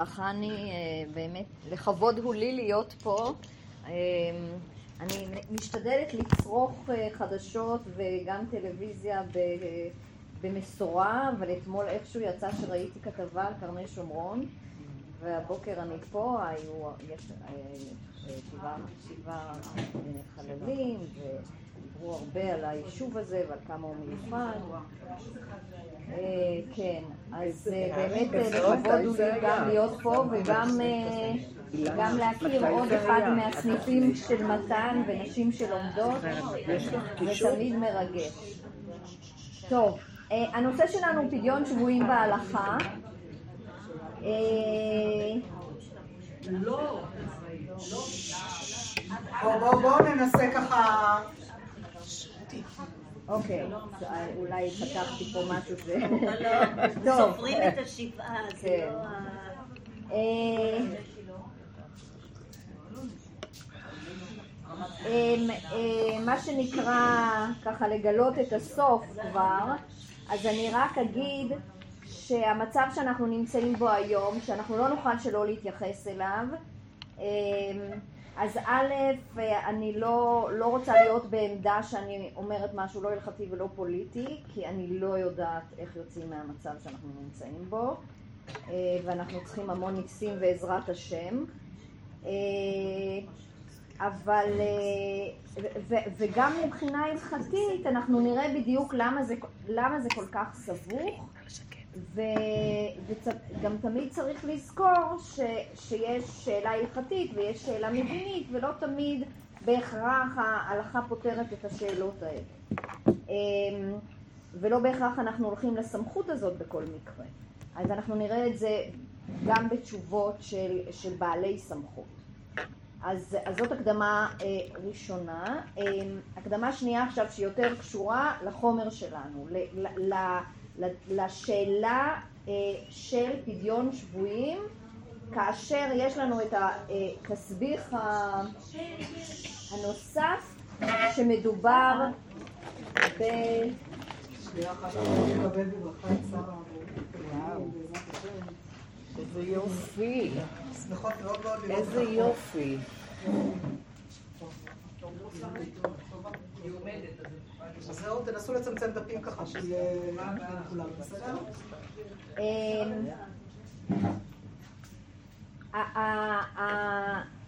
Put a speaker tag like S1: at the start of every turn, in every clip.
S1: אני אה, באמת, לכבוד הוא לי להיות פה. אה, אני משתדלת לצרוך אה, חדשות וגם טלוויזיה במשורה, אבל אתמול איכשהו יצא שראיתי כתבה על קרני שומרון, והבוקר אני פה, היו, יש שבעה חללים, ודיברו הרבה על היישוב הזה ועל כמה הוא מיוחד. אה, כן, אז אה, באמת אה, לכבוד הוא לי גם להיות פה וגם גם להכיר עוד אחד מהסניפים של מתן ונשים שלומדות, זה תמיד מרגש. טוב, הנושא שלנו הוא פדיון שבויים בהלכה.
S2: בואו ננסה ככה
S1: אוקיי, אולי פתחתי פה משהו ש...
S3: טוב. סופרים את השבעה, זה
S1: כן.
S3: לא ה...
S1: אמ, אה, מה שנקרא ככה לגלות את הסוף כבר, אז אני רק אגיד שהמצב שאנחנו נמצאים בו היום, שאנחנו לא נוכל שלא להתייחס אליו, אמ, אז א', אני לא, לא רוצה להיות בעמדה שאני אומרת משהו לא הלכתי ולא פוליטי, כי אני לא יודעת איך יוצאים מהמצב שאנחנו נמצאים בו, אה, ואנחנו צריכים המון ניסים ועזרת השם. אה, אבל, אה, ו, וגם מבחינה הלכתית, אנחנו נראה בדיוק למה זה, למה זה כל כך סבוך. וגם תמיד צריך לזכור ש, שיש שאלה הלכתית ויש שאלה מדינית ולא תמיד בהכרח ההלכה פותרת את השאלות האלה. אמ, ולא בהכרח אנחנו הולכים לסמכות הזאת בכל מקרה. אז אנחנו נראה את זה גם בתשובות של, של בעלי סמכות. אז, אז זאת הקדמה אה, ראשונה. אה, הקדמה שנייה עכשיו שהיא יותר קשורה לחומר שלנו, ל, ל, לשאלה אה, של פדיון שבויים, כאשר יש לנו את התסביך הנוסף שמדובר ב...
S4: איזה יופי, איזה יופי.
S2: זהו, תנסו לצמצם דפים ככה, שיהיה לכולם, בסדר?
S1: אמ,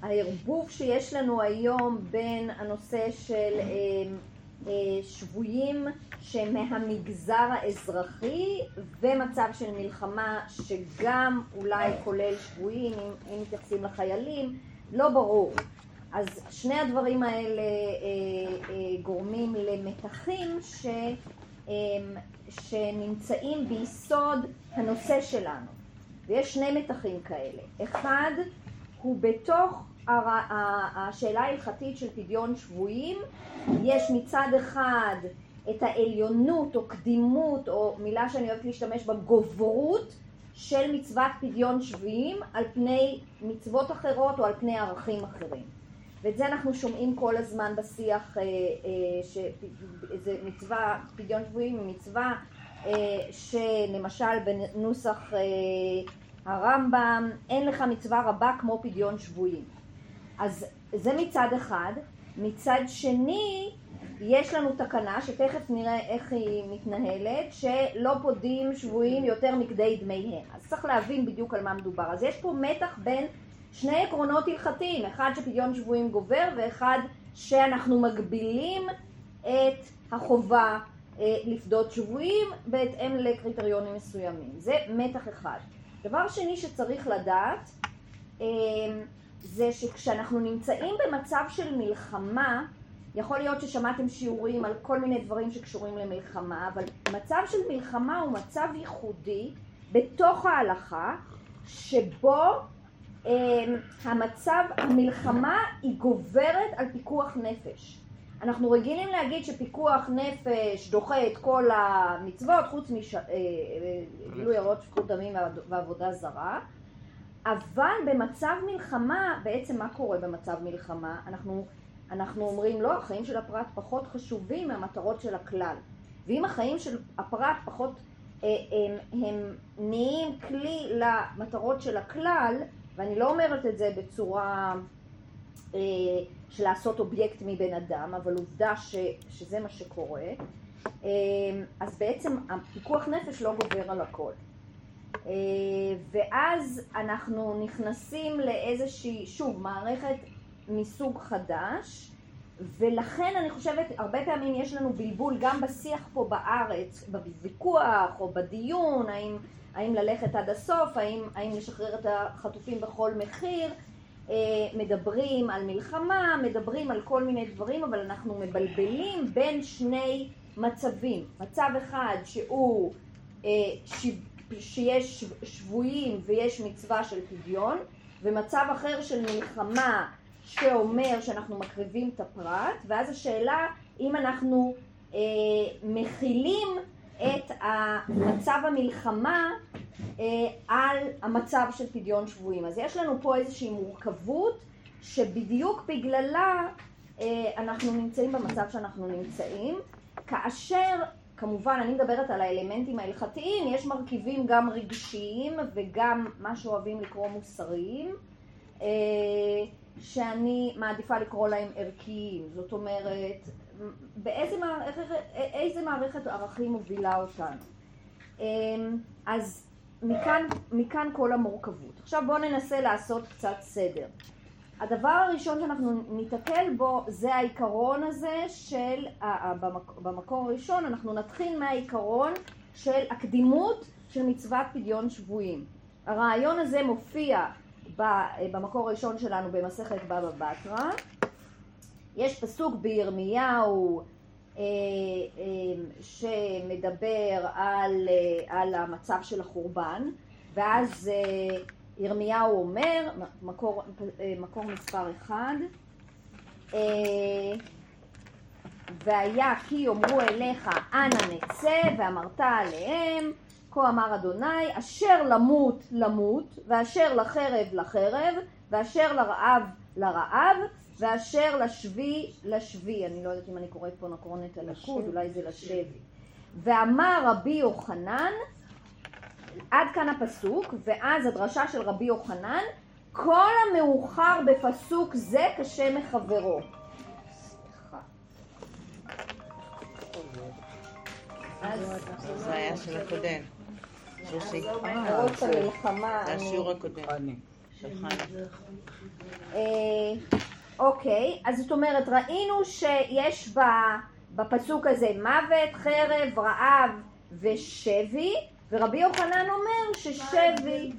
S1: הערבוב שיש לנו היום בין הנושא של אמ, אה, שבויים שהם מהמגזר האזרחי ומצב של מלחמה שגם אולי כולל שבויים אם מתייחסים לחיילים, לא ברור. אז שני הדברים האלה אה, אה, גורמים למתחים ש, אה, שנמצאים ביסוד הנושא שלנו. ויש שני מתחים כאלה. אחד הוא בתוך השאלה ההלכתית של פדיון שבויים, יש מצד אחד את העליונות או קדימות, או מילה שאני אוהבת להשתמש בה, גוברות של מצוות פדיון שבויים על פני מצוות אחרות או על פני ערכים אחרים. ואת זה אנחנו שומעים כל הזמן בשיח, אה, אה, שזה מצווה, פדיון שבויים היא מצווה אה, שלמשל בנוסח הרמב"ם אין לך מצווה רבה כמו פדיון שבויים. אז זה מצד אחד. מצד שני, יש לנו תקנה שתכף נראה איך היא מתנהלת, שלא פודים שבויים יותר מכדי דמיהם. אז צריך להבין בדיוק על מה מדובר. אז יש פה מתח בין שני עקרונות הלכתיים, אחד שפדיון שבויים גובר ואחד שאנחנו מגבילים את החובה אה, לפדות שבויים בהתאם לקריטריונים מסוימים. זה מתח אחד. דבר שני שצריך לדעת אה, זה שכשאנחנו נמצאים במצב של מלחמה, יכול להיות ששמעתם שיעורים על כל מיני דברים שקשורים למלחמה, אבל מצב של מלחמה הוא מצב ייחודי בתוך ההלכה, שבו המצב, המלחמה היא גוברת על פיקוח נפש. אנחנו רגילים להגיד שפיקוח נפש דוחה את כל המצוות חוץ מגילוי ערות שפיכות דמים ועבודה זרה אבל במצב מלחמה, בעצם מה קורה במצב מלחמה? אנחנו, אנחנו אומרים לא, החיים של הפרט פחות חשובים מהמטרות של הכלל ואם החיים של הפרט פחות הם, הם נהיים כלי למטרות של הכלל, ואני לא אומרת את זה בצורה אה, של לעשות אובייקט מבן אדם, אבל עובדה ש, שזה מה שקורה, אה, אז בעצם הפיקוח נפש לא גובר על הכל. אה, ואז אנחנו נכנסים לאיזושהי, שוב, מערכת מסוג חדש, ולכן אני חושבת, הרבה פעמים יש לנו בלבול גם בשיח פה בארץ, בוויכוח או בדיון, האם, האם ללכת עד הסוף, האם, האם לשחרר את החטופים בכל מחיר, אה, מדברים על מלחמה, מדברים על כל מיני דברים, אבל אנחנו מבלבלים בין שני מצבים. מצב אחד שהוא אה, שיש שבויים ויש מצווה של פדיון, ומצב אחר של מלחמה שאומר שאנחנו מקריבים את הפרט, ואז השאלה אם אנחנו אה, מכילים את מצב המלחמה אה, על המצב של פדיון שבויים. אז יש לנו פה איזושהי מורכבות שבדיוק בגללה אה, אנחנו נמצאים במצב שאנחנו נמצאים, כאשר כמובן אני מדברת על האלמנטים ההלכתיים, יש מרכיבים גם רגשיים וגם מה שאוהבים לקרוא מוסריים. אה, שאני מעדיפה לקרוא להם ערכיים, זאת אומרת, באיזה מערכת, איזה מערכת ערכים מובילה אותנו. אמ, אז מכאן, מכאן כל המורכבות. עכשיו בואו ננסה לעשות קצת סדר. הדבר הראשון שאנחנו ניתקל בו זה העיקרון הזה של, במקור הראשון אנחנו נתחיל מהעיקרון של הקדימות של מצוות פדיון שבויים. הרעיון הזה מופיע במקור הראשון שלנו במסכת בבא בתרא. יש פסוק בירמיהו אה, אה, שמדבר על, אה, על המצב של החורבן, ואז ירמיהו אומר, מקור, מקור מספר אחד, והיה כי יאמרו אליך אנא נצא ואמרת עליהם כה אמר אדוני, אשר למות למות, ואשר לחרב לחרב, ואשר לרעב לרעב, ואשר לשבי לשבי. אני לא יודעת אם אני קוראת פה נקרונת הליכוד, אולי זה לשבי. ואמר רבי יוחנן, עד כאן הפסוק, ואז הדרשה של רבי יוחנן, כל המאוחר בפסוק זה קשה מחברו.
S4: זה היה של הקודם.
S1: מרוץ המלחמה.
S4: זה השיעור הקודם.
S1: אוקיי, אז זאת אומרת, ראינו שיש בפסוק הזה מוות, חרב, רעב ושבי, ורבי יוחנן אומר ששבי...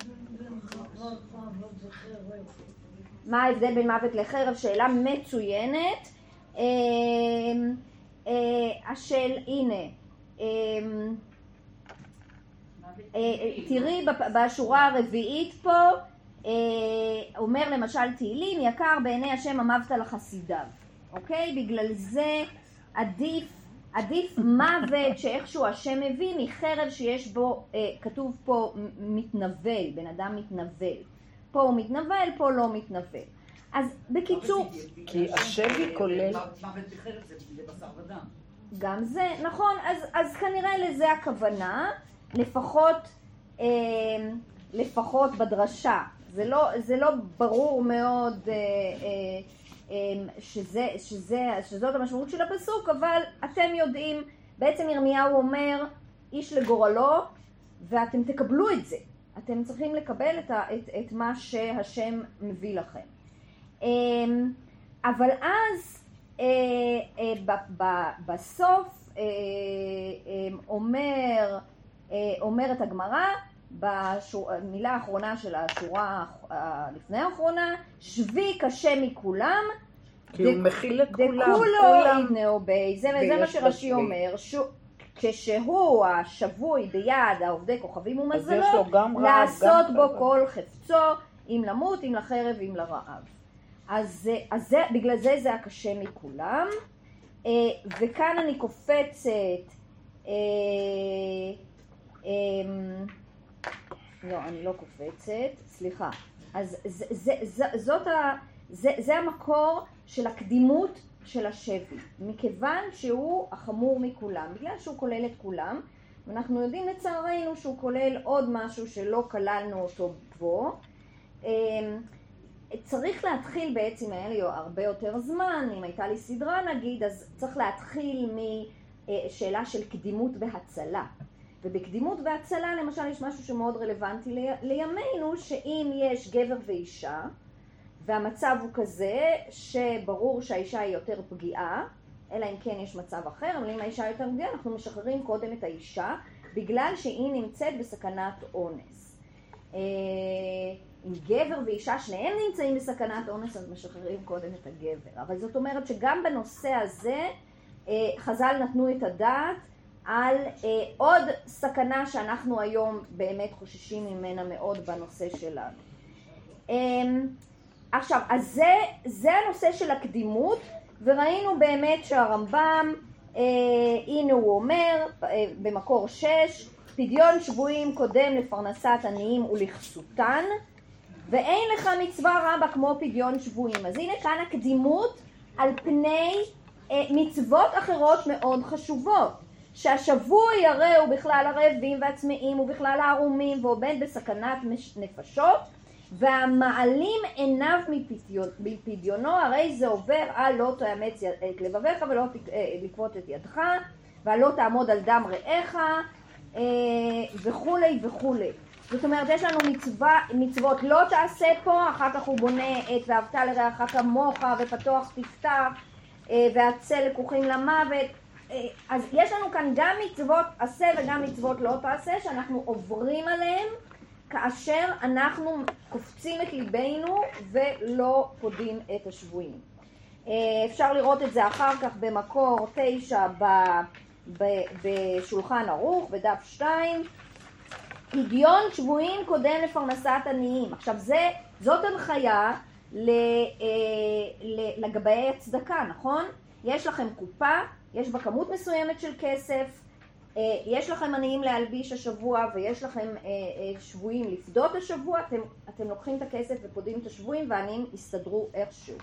S1: מה ההבדל בין מוות לחרב? שאלה מצוינת. אה, אה, השאל, הנה, אה, אה, תראי בשורה הרביעית פה, אומר למשל תהילים, יקר בעיני השם אמבת לחסידיו, אוקיי? בגלל זה עדיף, עדיף מוות שאיכשהו השם מביא מחרב שיש בו, כתוב פה מתנבל, בן אדם מתנבל. פה הוא מתנבל, פה לא מתנבל. אז בקיצור...
S4: כי השבי כולל...
S2: מוות בחרב זה בשר ודם.
S1: גם זה, נכון, אז, אז כנראה לזה הכוונה. לפחות, אה, לפחות בדרשה. זה לא, זה לא ברור מאוד אה, אה, אה, שזה, שזה, שזאת המשמעות של הפסוק, אבל אתם יודעים, בעצם ירמיהו אומר, איש לגורלו, ואתם תקבלו את זה. אתם צריכים לקבל את, ה, את, את מה שהשם מביא לכם. אה, אבל אז אה, אה, ב, ב, בסוף אה, אה, אומר אה, אומרת הגמרא, במילה האחרונה של השורה לפני האחרונה, שבי קשה מכולם,
S4: כי הוא מכיל את כולם,
S1: דכולו יתנאו בי, זה מה שרש"י אומר, כשהוא השבוי ביד העובדי כוכבים ומזלות, לעשות בו כל חפצו, אם למות, אם לחרב, אם לרעב. אז, אז זה, בגלל זה זה הקשה מכולם. אה, וכאן אני קופצת אה, אמ, לא, אני לא קופצת, סליחה. אז זה, זה, זה, זאת ה, זה, זה המקור של הקדימות של השבי, מכיוון שהוא החמור מכולם, בגלל שהוא כולל את כולם, ואנחנו יודעים לצערנו שהוא כולל עוד משהו שלא כללנו אותו פה. אמ, צריך להתחיל בעצם, היה לי הרבה יותר זמן, אם הייתה לי סדרה נגיד, אז צריך להתחיל משאלה של קדימות והצלה. ובקדימות והצלה למשל יש משהו שמאוד רלוונטי לימינו, שאם יש גבר ואישה, והמצב הוא כזה שברור שהאישה היא יותר פגיעה, אלא אם כן יש מצב אחר, אבל אם האישה יותר פגיעה אנחנו משחררים קודם את האישה בגלל שהיא נמצאת בסכנת אונס. אה, אם גבר ואישה שניהם נמצאים בסכנת אונס אז משחררים קודם את הגבר. אבל זאת אומרת שגם בנושא הזה אה, חז"ל נתנו את הדעת על אה, עוד סכנה שאנחנו היום באמת חוששים ממנה מאוד בנושא שלנו. עכשיו, אז זה, זה הנושא של הקדימות, וראינו באמת שהרמב"ם, אה, הנה הוא אומר אה, במקור שש, פדיון שבויים קודם לפרנסת עניים ולכסותן, ואין לך מצווה רבה כמו פדיון שבויים. אז הנה כאן הקדימות על פני אה, מצוות אחרות מאוד חשובות. שהשבוי הרי הוא בכלל הרעבים והצמאים ובכלל הערומים ועומד בסכנת נפשות והמעלים עיניו מפדיונו, הרי זה עובר על לא תאמץ את לבביך ולא לקבוט את ידך, ועל לא תעמוד על דם רעך, אה, וכולי וכולי. זאת אומרת, יש לנו מצווה, מצוות לא תעשה פה, אחר כך הוא בונה את ואהבת לרעך כמוך, ופתוח תפתח, אה, והצל לקוחים למוות. אה, אז יש לנו כאן גם מצוות עשה וגם מצוות לא תעשה, שאנחנו עוברים עליהן. כאשר אנחנו קופצים את ליבנו ולא פודים את השבויים. אה, אפשר לראות את זה אחר כך במקור תשע בשולחן ערוך, בדף שתיים. פדיון שבויים קודם לפרנסת עניים. עכשיו זה, זאת הנחיה אה, לגבי הצדקה, נכון? יש לכם קופה, יש בה כמות מסוימת של כסף, אה, יש לכם עניים להלביש השבוע ויש לכם אה, אה, שבויים לפדות השבוע, אתם, אתם לוקחים את הכסף ופודים את השבויים והעניים יסתדרו איכשהו.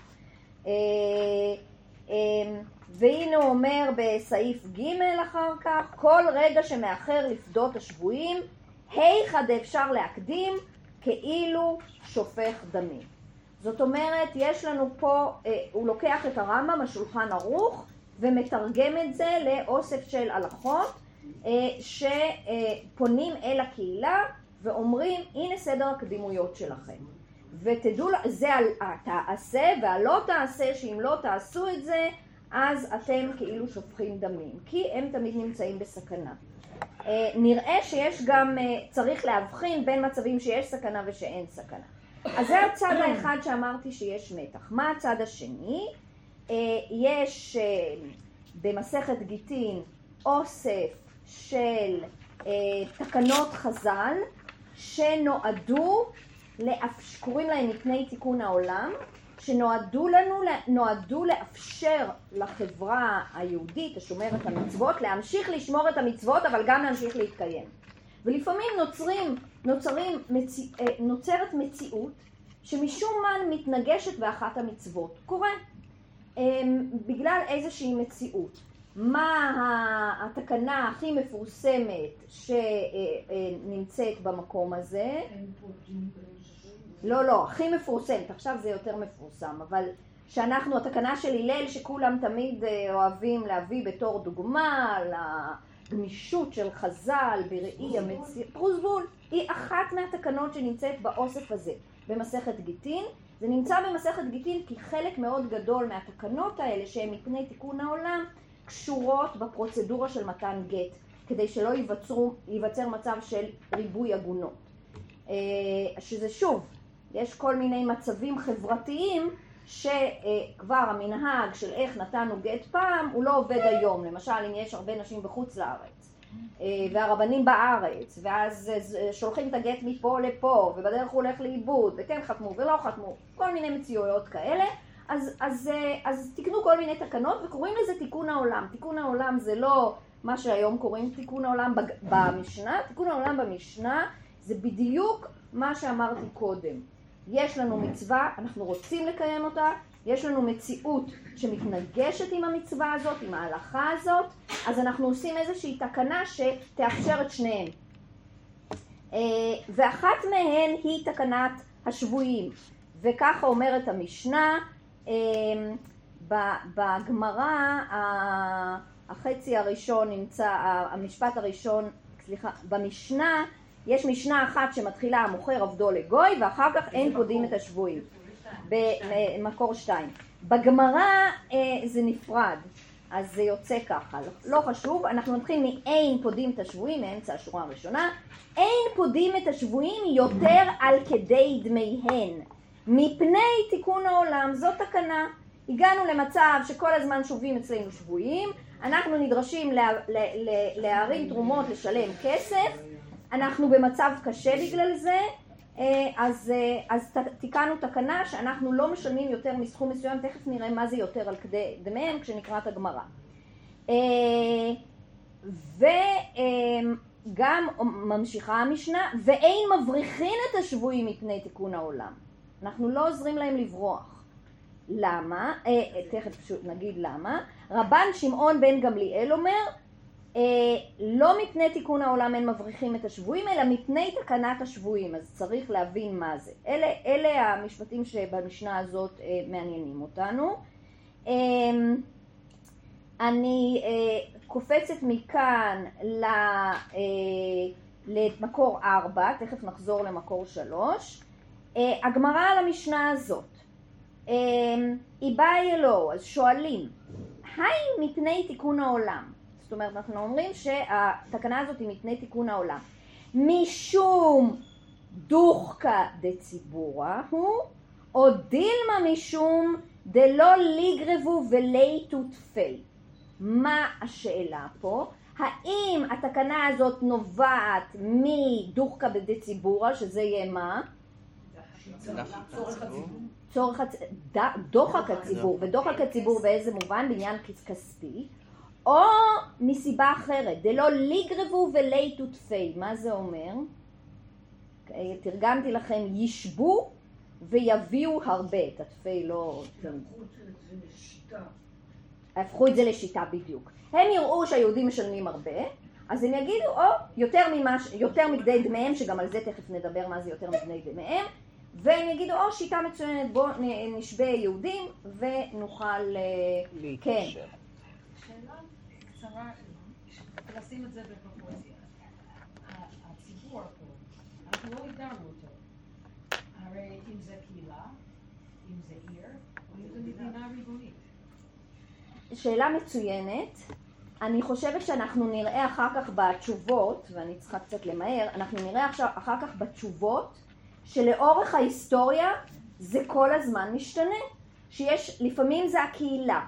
S1: והנה הוא אומר בסעיף ג' אחר כך, כל רגע שמאחר לפדות השבויים, היכא דאפשר להקדים כאילו שופך דמים. זאת אומרת, יש לנו פה, הוא לוקח את הרמב"ם, השולחן ערוך, ומתרגם את זה לאוסף של הלכות, אה, שפונים אל הקהילה ואומרים הנה סדר הקדימויות שלכם ותדעו, זה על התעשה והלא תעשה שאם לא תעשו את זה אז אתם כאילו שופכים דמים כי הם תמיד נמצאים בסכנה. אה, נראה שיש גם, אה, צריך להבחין בין מצבים שיש סכנה ושאין סכנה. אז זה הצד האחד שאמרתי שיש מתח. מה הצד השני? יש במסכת גיטין אוסף של אה, תקנות חז"ל שנועדו, לאפ... קוראים להם מפני תיקון העולם, שנועדו לנו, נועדו לאפשר לחברה היהודית השומרת המצוות להמשיך לשמור את המצוות אבל גם להמשיך להתקיים. ולפעמים נוצרים, נוצרים, מציא, אה, נוצרת מציאות שמשום מה מתנגשת באחת המצוות. קורה. אה, בגלל איזושהי מציאות. מה התקנה הכי מפורסמת שנמצאת במקום הזה? לא, לא, הכי מפורסמת, עכשיו זה יותר מפורסם, אבל שאנחנו, התקנה של הלל שכולם תמיד אה, אוהבים להביא בתור דוגמה לגמישות של חז"ל בראי המציאות, פרוזבול, היא אחת מהתקנות שנמצאת באוסף הזה במסכת גיטין. זה נמצא במסכת גיטין כי חלק מאוד גדול מהתקנות האלה שהן מפני תיקון העולם קשורות בפרוצדורה של מתן גט, כדי שלא ייווצרו, ייווצר מצב של ריבוי עגונות. אה, שזה שוב, יש כל מיני מצבים חברתיים שכבר המנהג של איך נתנו גט פעם הוא לא עובד היום. למשל, אם יש הרבה נשים בחוץ לארץ אה, והרבנים בארץ, ואז שולחים את הגט מפה לפה, ובדרך הוא הולך לאיבוד, וכן חתמו ולא חתמו, כל מיני מציאויות כאלה. אז, אז, אה, אז תקנו כל מיני תקנות וקוראים לזה תיקון העולם. תיקון העולם זה לא מה שהיום קוראים תיקון העולם במשנה, תיקון העולם במשנה זה בדיוק מה שאמרתי קודם. יש לנו מצווה, אנחנו רוצים לקיים אותה, יש לנו מציאות שמתנגשת עם המצווה הזאת, עם ההלכה הזאת, אז אנחנו עושים איזושהי תקנה שתאפשר את שניהם. אה, ואחת מהן היא תקנת השבויים, וככה אומרת המשנה, אה, בגמרא החצי הראשון נמצא, המשפט הראשון, סליחה, במשנה יש משנה אחת שמתחילה המוכר עבדו לגוי ואחר כך אין פודים את השבויים במקור שתיים. בגמרא אה, זה נפרד, אז זה יוצא ככה, לא חשוב, אנחנו נתחיל מאין פודים את השבויים, מאמצע השורה הראשונה, אין פודים את השבויים יותר על כדי דמיהן, מפני תיקון העולם, זאת תקנה. הגענו למצב שכל הזמן שובים אצלנו שבויים, אנחנו נדרשים לה, לה, לה, להרים תרומות, לשלם כסף, אנחנו במצב קשה בגלל זה, אה, אז, אה, אז תיקנו תקנה שאנחנו לא משלמים יותר מסכום מסוים, תכף נראה מה זה יותר על כדי דמיהם כשנקרא את הגמרא. אה, וגם ממשיכה המשנה, ואין מבריחין את השבויים מפני תיקון העולם. אנחנו לא עוזרים להם לברוח. למה? תכף פשוט נגיד למה. רבן שמעון בן גמליאל אומר, לא מפני תיקון העולם אין מבריחים את השבויים, אלא מפני תקנת השבויים, אז צריך להבין מה זה. אלה, אלה המשפטים שבמשנה הזאת אה, מעניינים אותנו. אה, אני אה, קופצת מכאן ל, אה, למקור 4, תכף נחזור למקור 3. אה, הגמרא על המשנה הזאת, אה, היא באה אלוהו, אז שואלים, היי מפני תיקון העולם? זאת אומרת, אנחנו אומרים שהתקנה הזאת היא מפני תיקון העולם. משום דוחקא דציבורא הוא, או דילמה משום דלא ליגרבו וליתו תפי. מה השאלה פה? האם התקנה הזאת נובעת מדוחקא בדציבורא, שזה יהיה מה? צורך הציבור. דוחק הציבור, ודוחק הציבור באיזה מובן? בעניין כספי. או מסיבה אחרת, דלא ליגרבו וליתו תפי, מה זה אומר? תרגמתי לכם, ישבו ויביאו הרבה, את התפי לא... הפכו את זה לשיטה בדיוק. הם יראו שהיהודים משלמים הרבה, אז הם יגידו, או, יותר, ממש, יותר מכדי דמיהם, שגם על זה תכף נדבר מה זה יותר מכדי דמיהם, והם יגידו, או, שיטה מצוינת, בואו נשבה יהודים ונוכל... אה,
S4: להתקשר. כן.
S5: קצרה, לשים את זה בפרופורציה. הציבור פה, אנחנו לא הגדרנו אותו. הרי אם זה קהילה, אם זה עיר, אם זה מדינה ריבונית.
S1: שאלה מצוינת. אני חושבת שאנחנו נראה אחר כך בתשובות, ואני צריכה קצת למהר, אנחנו נראה עכשיו, אחר כך בתשובות שלאורך ההיסטוריה זה כל הזמן משתנה. שיש, לפעמים זה הקהילה,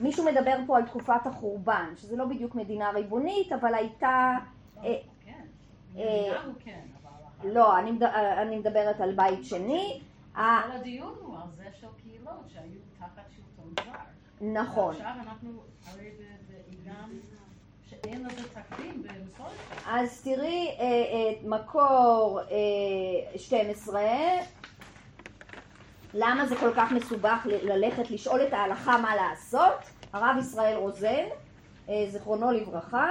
S1: מישהו מדבר פה על תקופת החורבן, שזה לא בדיוק מדינה ריבונית, אבל הייתה...
S5: אה, אה,
S1: לא, אני מדברת על בית שני.
S5: כל הדיון הוא על זה של קהילות שהיו תחת שלטון זר.
S1: נכון.
S5: ועכשיו אנחנו הרי בעידן שאין לזה תקדים במסורת.
S1: אז תראי אה, את מקור 12 למה זה כל כך מסובך ללכת לשאול את ההלכה מה לעשות? הרב ישראל רוזן, אה, זיכרונו לברכה,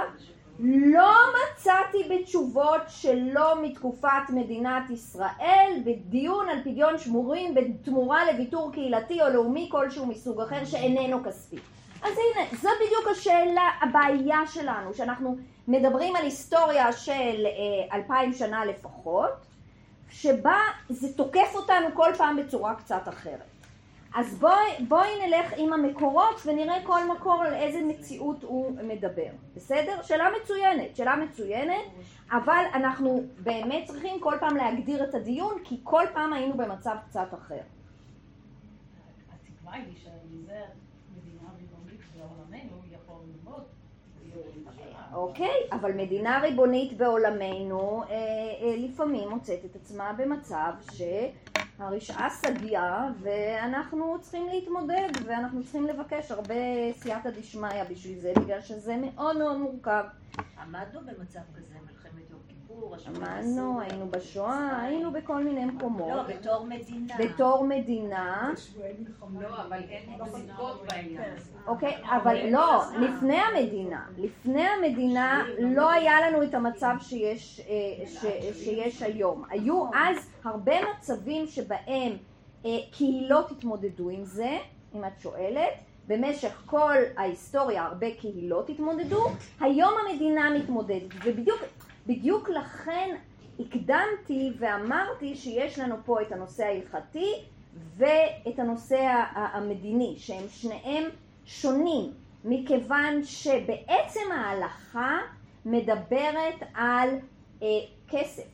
S1: לא מצאתי בתשובות שלא מתקופת מדינת ישראל בדיון על פדיון שמורים בתמורה לוויתור קהילתי או לאומי כלשהו מסוג אחר שאיננו כספי. אז הנה, זו בדיוק השאלה, הבעיה שלנו, שאנחנו מדברים על היסטוריה של אה, אלפיים שנה לפחות, שבה זה תוקף אותנו כל פעם בצורה קצת אחרת. אז בואי, בואי נלך עם המקורות ונראה כל מקור על איזה מציאות הוא מדבר, בסדר? שאלה מצוינת, שאלה מצוינת, אבל אנחנו באמת צריכים כל פעם להגדיר את הדיון, כי כל פעם היינו במצב קצת אחר.
S5: התקווה היא שמזה מדינה ריבונית בעולמנו יכול ללמוד
S1: אוקיי, אבל מדינה ריבונית בעולמנו אה, אה, לפעמים מוצאת את עצמה במצב שהרשעה סגיה ואנחנו צריכים להתמודד ואנחנו צריכים לבקש הרבה סייעתא דשמיא בשביל זה בגלל שזה מאוד מאוד מורכב.
S3: עמדנו במצב כזה השמונה
S1: עמדנו, היינו בשואה, היינו בכל מיני
S3: לא,
S1: מקומות.
S3: בתור מדינה.
S1: בתור מדינה,
S6: לא, אבל אין נסיבות בעניין הזה.
S1: אוקיי, אבל לא, לפני המדינה, לפני המדינה לא היה לנו את המצב שיש, אה, ש- שיש היום. היו אז הרבה מצבים שבהם אה, קהילות התמודדו עם זה, אם את שואלת, במשך כל ההיסטוריה הרבה קהילות התמודדו, היום המדינה מתמודדת, ובדיוק בדיוק לכן הקדמתי ואמרתי שיש לנו פה את הנושא ההלכתי ואת הנושא המדיני, שהם שניהם שונים, מכיוון שבעצם ההלכה מדברת על אה, כסף,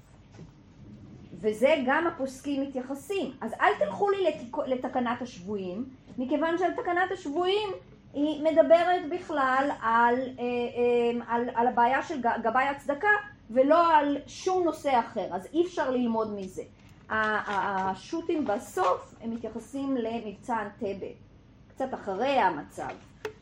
S1: וזה גם הפוסקים מתייחסים. אז אל תלכו לי לתק... לתקנת השבויים, מכיוון שתקנת השבויים היא מדברת בכלל על, אה, אה, על, על הבעיה של גבאי הצדקה ולא על שום נושא אחר, אז אי אפשר ללמוד מזה. השו"תים בסוף הם מתייחסים למבצע אנטבה, קצת אחרי המצב,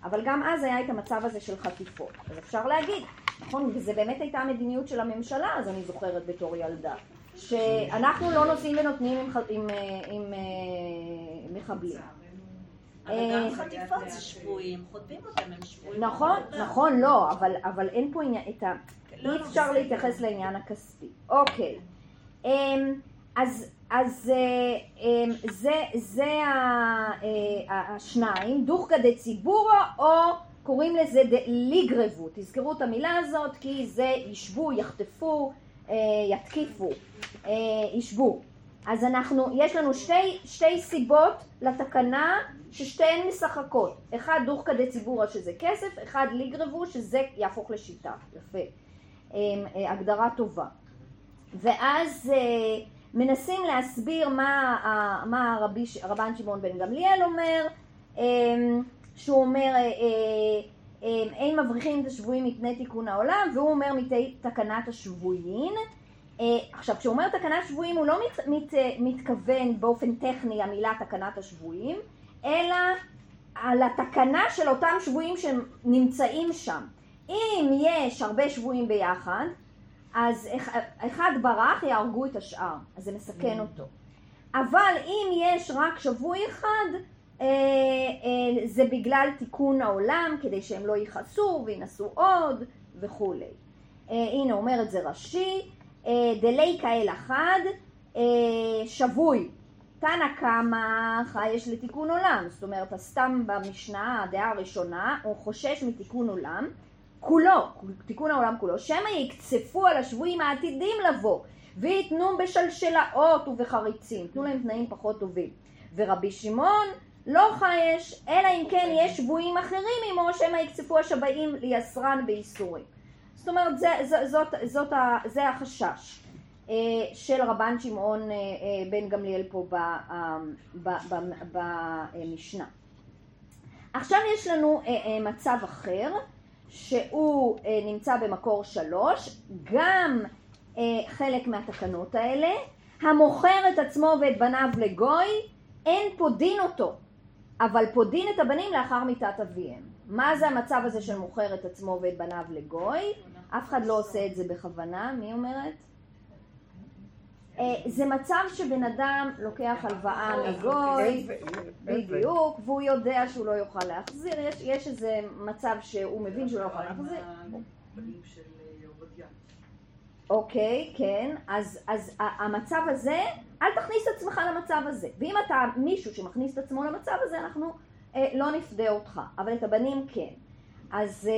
S1: אבל גם אז היה את המצב הזה של חטיפות, אז אפשר להגיד, נכון, וזה באמת הייתה המדיניות של הממשלה, אז אני זוכרת בתור ילדה, שאנחנו לא נושאים ונותנים עם, עם, אה, עם, אה, מחבלים.
S3: אבל
S1: אה,
S3: גם חטיפות זה שבויים, חוטפים אותם, הם שבויים.
S1: נכון, נכון, לא, אבל, אבל אין פה עניין, את ה...
S3: לא,
S1: אי
S3: לא,
S1: אפשר
S3: בסדר.
S1: להתייחס לעניין הכספי. אוקיי. אמ, אז, אז אה, אמ, זה, זה אה, השניים, דוחקא דציבורו, או קוראים לזה ליגרבו. תזכרו את המילה הזאת, כי זה ישבו, יחטפו, אה, יתקיפו, ישבו. אז אנחנו, יש לנו שתי, שתי סיבות לתקנה ששתיהן משחקות. אחד דוחקא דציבורא שזה כסף, אחד ליגרבו שזה יהפוך לשיטה. יפה. אה, אה, הגדרה טובה. ואז אה, מנסים להסביר מה, מה הרבי, רבן שמעון בן גמליאל אומר, אה, שהוא אומר אה, אה, אין מבריחים את השבויים מפני תיקון העולם, והוא אומר מפני תקנת השבויים. עכשיו כשהוא אומר תקנת שבויים הוא לא מת, מת, מתכוון באופן טכני המילה תקנת השבויים, אלא על התקנה של אותם שבויים שנמצאים שם. אם יש הרבה שבויים ביחד, אז אח- אחד ברח, יהרגו את השאר, אז זה מסכן אותו. אבל אם יש רק שבוי אחד, אה, אה, זה בגלל תיקון העולם, כדי שהם לא יכעסו וינסו עוד וכולי. אה, הנה אומר את זה רש"י, דלי כאל אחד, שבוי. תנא קמא יש לתיקון עולם, זאת אומרת הסתם במשנה, הדעה הראשונה, הוא חושש מתיקון עולם, כולו, תיקון העולם כולו, שמא יקצפו על השבויים העתידים לבוא, ויתנו בשלשלאות ובחריצים, תנו להם תנאים פחות טובים. ורבי שמעון לא חייש, אלא אם כן יש שבויים אחרים עמו, שמא יקצפו השבעים ליסרן בייסורים. זאת אומרת, זה, זה, זאת, זאת, ה- זה החשש אה, של רבן שמעון אה, אה, בן גמליאל פה ב- אה, ב- ב- במשנה. עכשיו יש לנו אה, אה, מצב אחר, שהוא אה, נמצא במקור שלוש, גם אה, חלק מהתקנות האלה, המוכר את עצמו ואת בניו לגוי, אין פודין אותו, אבל פודין את הבנים לאחר מיתת אביהם. מה זה המצב הזה של מוכר את עצמו ואת בניו לגוי? אף אחד לא עושה את זה בכוונה, מי אומרת? אה, זה מצב שבן אדם לוקח הלוואה מגוי, בדיוק, והוא יודע שהוא לא יוכל להחזיר, יש, יש איזה מצב שהוא מבין שהוא לא יוכל להחזיר.
S2: אה.
S1: אוקיי, כן, אז, המצב הזה, אל תכניס את עצמך למצב הזה. ואם אתה מישהו שמכניס את עצמו למצב הזה, אנחנו אה, לא נפדה אותך, אבל את הבנים כן. אז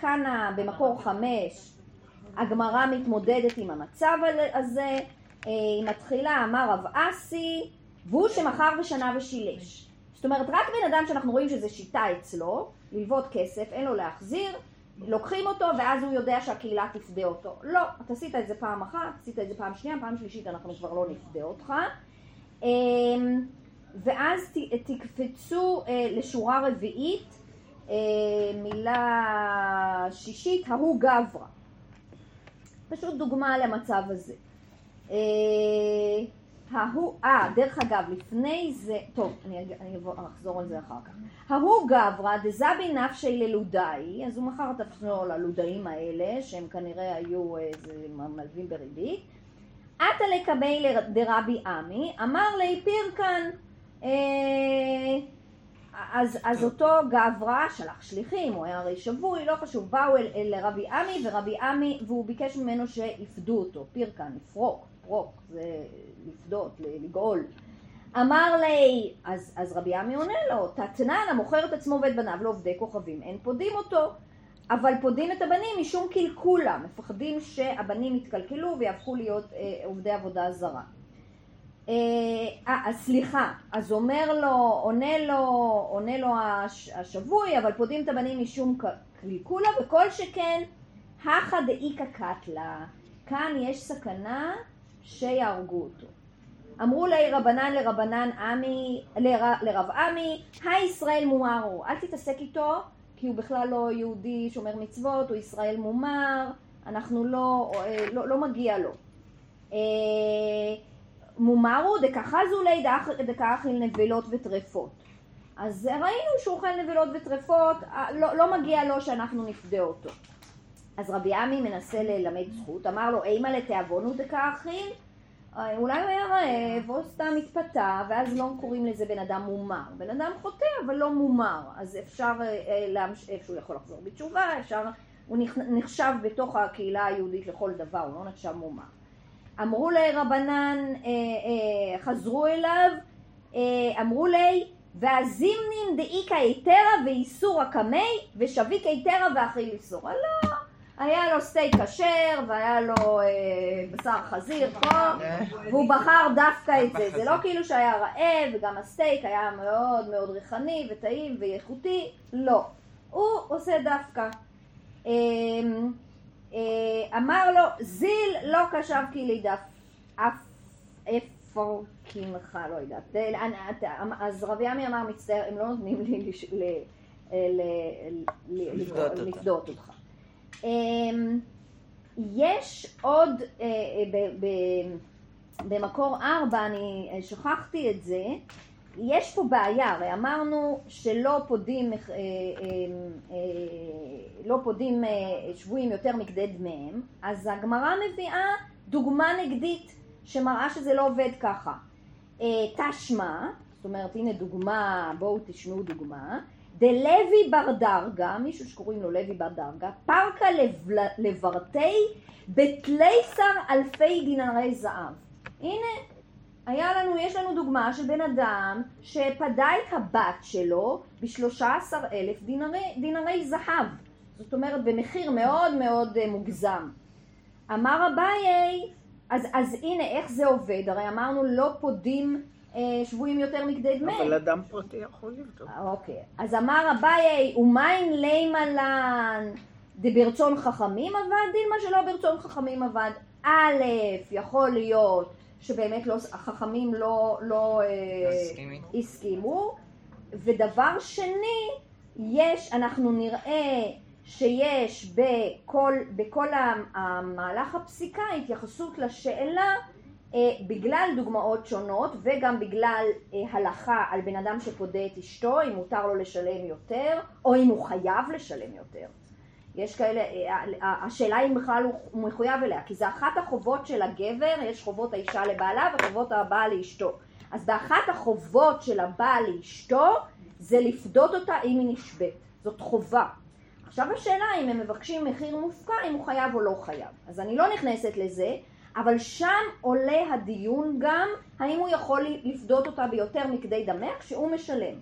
S1: כאן במקור חמש, הגמרא מתמודדת עם המצב הזה, היא מתחילה, אמר רב אסי, והוא שמכר בשנה ושילש. זאת אומרת, רק בן אדם שאנחנו רואים שזה שיטה אצלו, ללוות כסף, אין לו להחזיר, לוקחים אותו ואז הוא יודע שהקהילה תפדה אותו. לא, אתה עשית את זה פעם אחת, עשית את זה פעם שנייה, פעם שלישית אנחנו כבר לא נפדה אותך. אמ, ואז תקפצו אה, לשורה רביעית, אה, מילה שישית, ההוא גברא. פשוט דוגמה למצב הזה. אה, ההוא, אה, דרך אגב, לפני זה, טוב, אני, אני אחזור על זה אחר כך. ההוא גברא דזבי נפשי ללודאי, אז הוא מכר את עצמו ללודאים האלה, שהם כנראה היו איזה מלווים בריבית. עתה לקבי דרבי עמי, אמר לי פירקן, אה, אז, אז אותו גברא שלח שליחים, הוא היה הרי שבוי, לא חשוב, באו אל, אל רבי עמי ורבי עמי, והוא ביקש ממנו שיפדו אותו, פירקן, לפרוק, פרוק, זה לפדות, לגאול. אמר לי, אז, אז רבי אמי עונה לו, דתנן המוכר את עצמו ואת בניו לעובדי כוכבים, אין פודים אותו, אבל פודים את הבנים משום קלקולה, מפחדים שהבנים יתקלקלו ויהפכו להיות אה, עובדי עבודה זרה. אה, אה, סליחה, אז אומר לו, עונה לו, עונה לו הש, השבוי, אבל פודים את הבנים משום קלקולה, וכל שכן, הכא דאיכא קטלה, כאן יש סכנה שיהרגו אותו. אמרו לי רבנן לרבנן עמי, לר, לרב עמי, הישראל מומרו, אל תתעסק איתו, כי הוא בכלל לא יהודי שומר מצוות, הוא ישראל מומר, אנחנו לא, אה, לא, לא מגיע לו. אה, מומרו דקחזו לי דקאכיל נבלות וטרפות. אז ראינו שהוא אוכל נבלות וטרפות, אה, לא, לא מגיע לו שאנחנו נפדה אותו. אז רבי עמי מנסה ללמד זכות, אמר לו אימא לתיאבונו דקאכיל, אה, אולי הוא היה רעב או סתם התפתה, ואז לא קוראים לזה בן אדם מומר. בן אדם חוטא אבל לא מומר, אז אפשר, אה, אה, להמש- שהוא יכול לחזור בתשובה, אפשר, הוא נחשב בתוך הקהילה היהודית לכל דבר, הוא לא נחשב מומר. אמרו לי רבנן, אה, אה, חזרו אליו, אה, אמרו לי, והזימנין דאיכא היתרה ואיסורא קמי ושביק היתרה ואכיל איסורא. לא, היה לו סטייק כשר והיה לו אה, בשר חזיר פה, והוא בחר דווקא את זה. זה לא כאילו שהיה רעב וגם הסטייק היה מאוד מאוד ריחני וטעים ואיכותי, לא. הוא עושה דווקא. אמ, אה, אמר לו, זיל לא קשב כי לידף, אף איפה קינך, לא יודעת. אה, אתה- אז רבי אמי אמר, מצטער, הם לא נותנים לי
S4: לפדות אותך.
S1: אמ, יש עוד, אה, אה, במקור ארבע, אני אה, שכחתי את זה, יש פה בעיה, הרי אמרנו שלא פודים, לא פודים שבויים יותר מכדי דמיהם, אז הגמרא מביאה דוגמה נגדית שמראה שזה לא עובד ככה. תשמע, זאת אומרת הנה דוגמה, בואו תשמעו דוגמה, דלוי בר דרגה, מישהו שקוראים לו לוי בר דרגה, פרקה לב- לברתי בתליסר אלפי דינרי זהב. הנה היה לנו, יש לנו דוגמה של בן אדם שפדה את הבת שלו בשלושה עשר אלף דינרי, דינרי זהב. זאת אומרת במחיר מאוד מאוד אה, מוגזם. אמר אביי, אז, אז הנה איך זה עובד, הרי אמרנו לא פודים שבויים יותר מכדי דמי.
S4: אבל אדם פרטי יכול לבדוק.
S1: אה, אוקיי, אז אמר אביי, ומיין לימה לן דברצון חכמים עבד, דילמה שלא ברצון חכמים עבד. א', יכול להיות שבאמת לא, החכמים לא, לא אה,
S4: מסכימים.
S1: הסכימו, ודבר שני, יש, אנחנו נראה שיש בכל, בכל המהלך הפסיקה התייחסות לשאלה אה, בגלל דוגמאות שונות וגם בגלל אה, הלכה על בן אדם שפודה את אשתו, אם מותר לו לשלם יותר או אם הוא חייב לשלם יותר. יש כאלה, אה, אה, השאלה אם בכלל הוא מחויב אליה, כי זה אחת החובות של הגבר, יש חובות האישה לבעלה וחובות הבעל לאשתו. אז באחת החובות של הבעל לאשתו זה לפדות אותה אם היא נשבית, זאת חובה. עכשיו השאלה אם הם מבקשים מחיר מופקע, אם הוא חייב או לא חייב. אז אני לא נכנסת לזה, אבל שם עולה הדיון גם האם הוא יכול לפדות אותה ביותר מכדי דמה כשהוא משלם.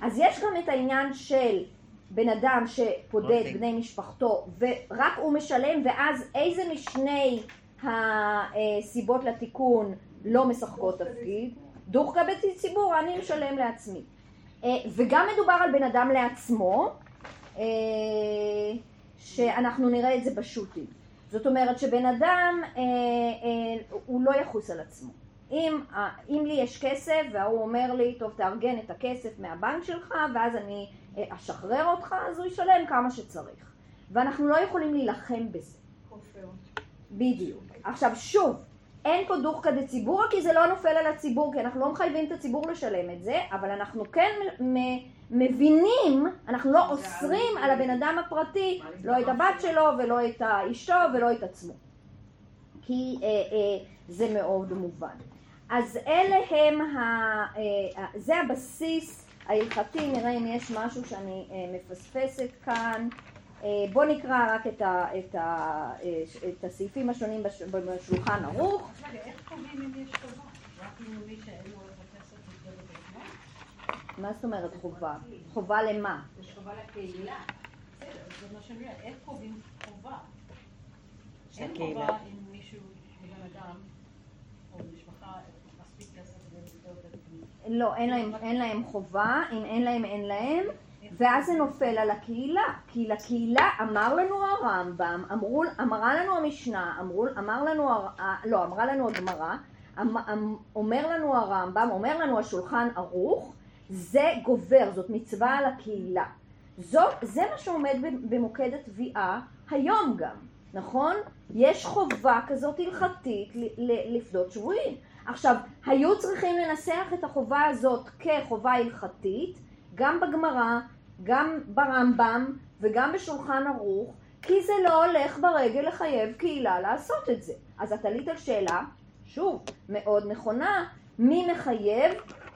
S1: אז יש גם את העניין של בן אדם שפודה את
S4: אוקיי.
S1: בני משפחתו ורק הוא משלם ואז איזה משני הסיבות לתיקון לא משחקות תפקיד? דוחקה בציבור, אני משלם לעצמי. אה, וגם מדובר על בן אדם לעצמו, אה, שאנחנו נראה את זה בשו"תים. זאת אומרת שבן אדם אה, אה, הוא לא יחוס על עצמו. אם, אה, אם לי יש כסף וההוא אומר לי, טוב תארגן את הכסף מהבנק שלך ואז אני אה, אשחרר אותך, אז הוא ישלם כמה שצריך. ואנחנו לא יכולים להילחם בזה. בדיוק. עכשיו שוב, אין פה דוחקא דציבורא כי זה לא נופל על הציבור, כי אנחנו לא מחייבים את הציבור לשלם את זה, אבל אנחנו כן מבינים, אנחנו לא אוסרים על הבן אדם הפרטי, לא את הבת שלו ולא את אשתו ולא את עצמו. כי אה, אה, זה מאוד מובן. אז אלה הם, ה, אה, זה הבסיס ההלכתי, נראה אם יש משהו שאני אה, מפספסת כאן. אה, בואו נקרא רק את, ה, את, ה, אה, את הסעיפים השונים בש, בשולחן ערוך.
S5: בעצמו?
S1: מה זאת אומרת חובה? חובה למה?
S6: יש חובה לקהילה.
S5: בסדר, זה מה שאני אומרת, איך קובעים חובה? אין. חובה אם מישהו, בן אדם, או משפחה, מספיק כסף.
S1: לא, אין להם חובה, אם אין להם, אין להם, ואז זה נופל על הקהילה, כי לקהילה אמר לנו הרמב"ם, אמרו, אמרה לנו המשנה, אמרו, אמר לנו, לא, אמרה לנו הגמרא, אמ- אמ- אומר לנו הרמב"ם, אומר לנו השולחן ערוך, זה גובר, זאת מצווה על הקהילה. זאת, זה מה שעומד במוקד התביעה היום גם, נכון? יש חובה כזאת הלכתית לפדות שבויים. עכשיו, היו צריכים לנסח את החובה הזאת כחובה הלכתית, גם בגמרא, גם ברמב"ם וגם בשולחן ערוך, כי זה לא הולך ברגל לחייב קהילה לעשות את זה. אז את עלית על שאלה, שוב, מאוד נכונה, מי מחייב?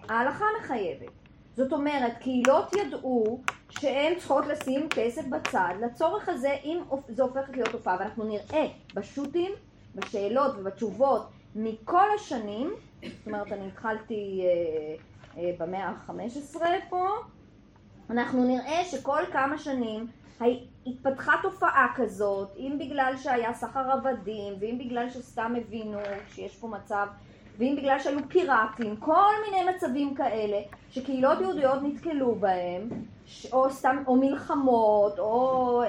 S1: ההלכה מחייבת. זאת אומרת, קהילות ידעו שהן צריכות לשים כסף בצד לצורך הזה, אם זה הופכת להיות תופעה, ואנחנו נראה בשו"תים, בשאלות ובתשובות מכל השנים, זאת אומרת, אני התחלתי אה, אה, במאה ה-15 פה, אנחנו נראה שכל כמה שנים התפתחה תופעה כזאת, אם בגלל שהיה סחר עבדים, ואם בגלל שסתם הבינו שיש פה מצב, ואם בגלל שהיו פיראטים, כל מיני מצבים כאלה, שקהילות יהודיות נתקלו בהם, או סתם, או מלחמות, או אה,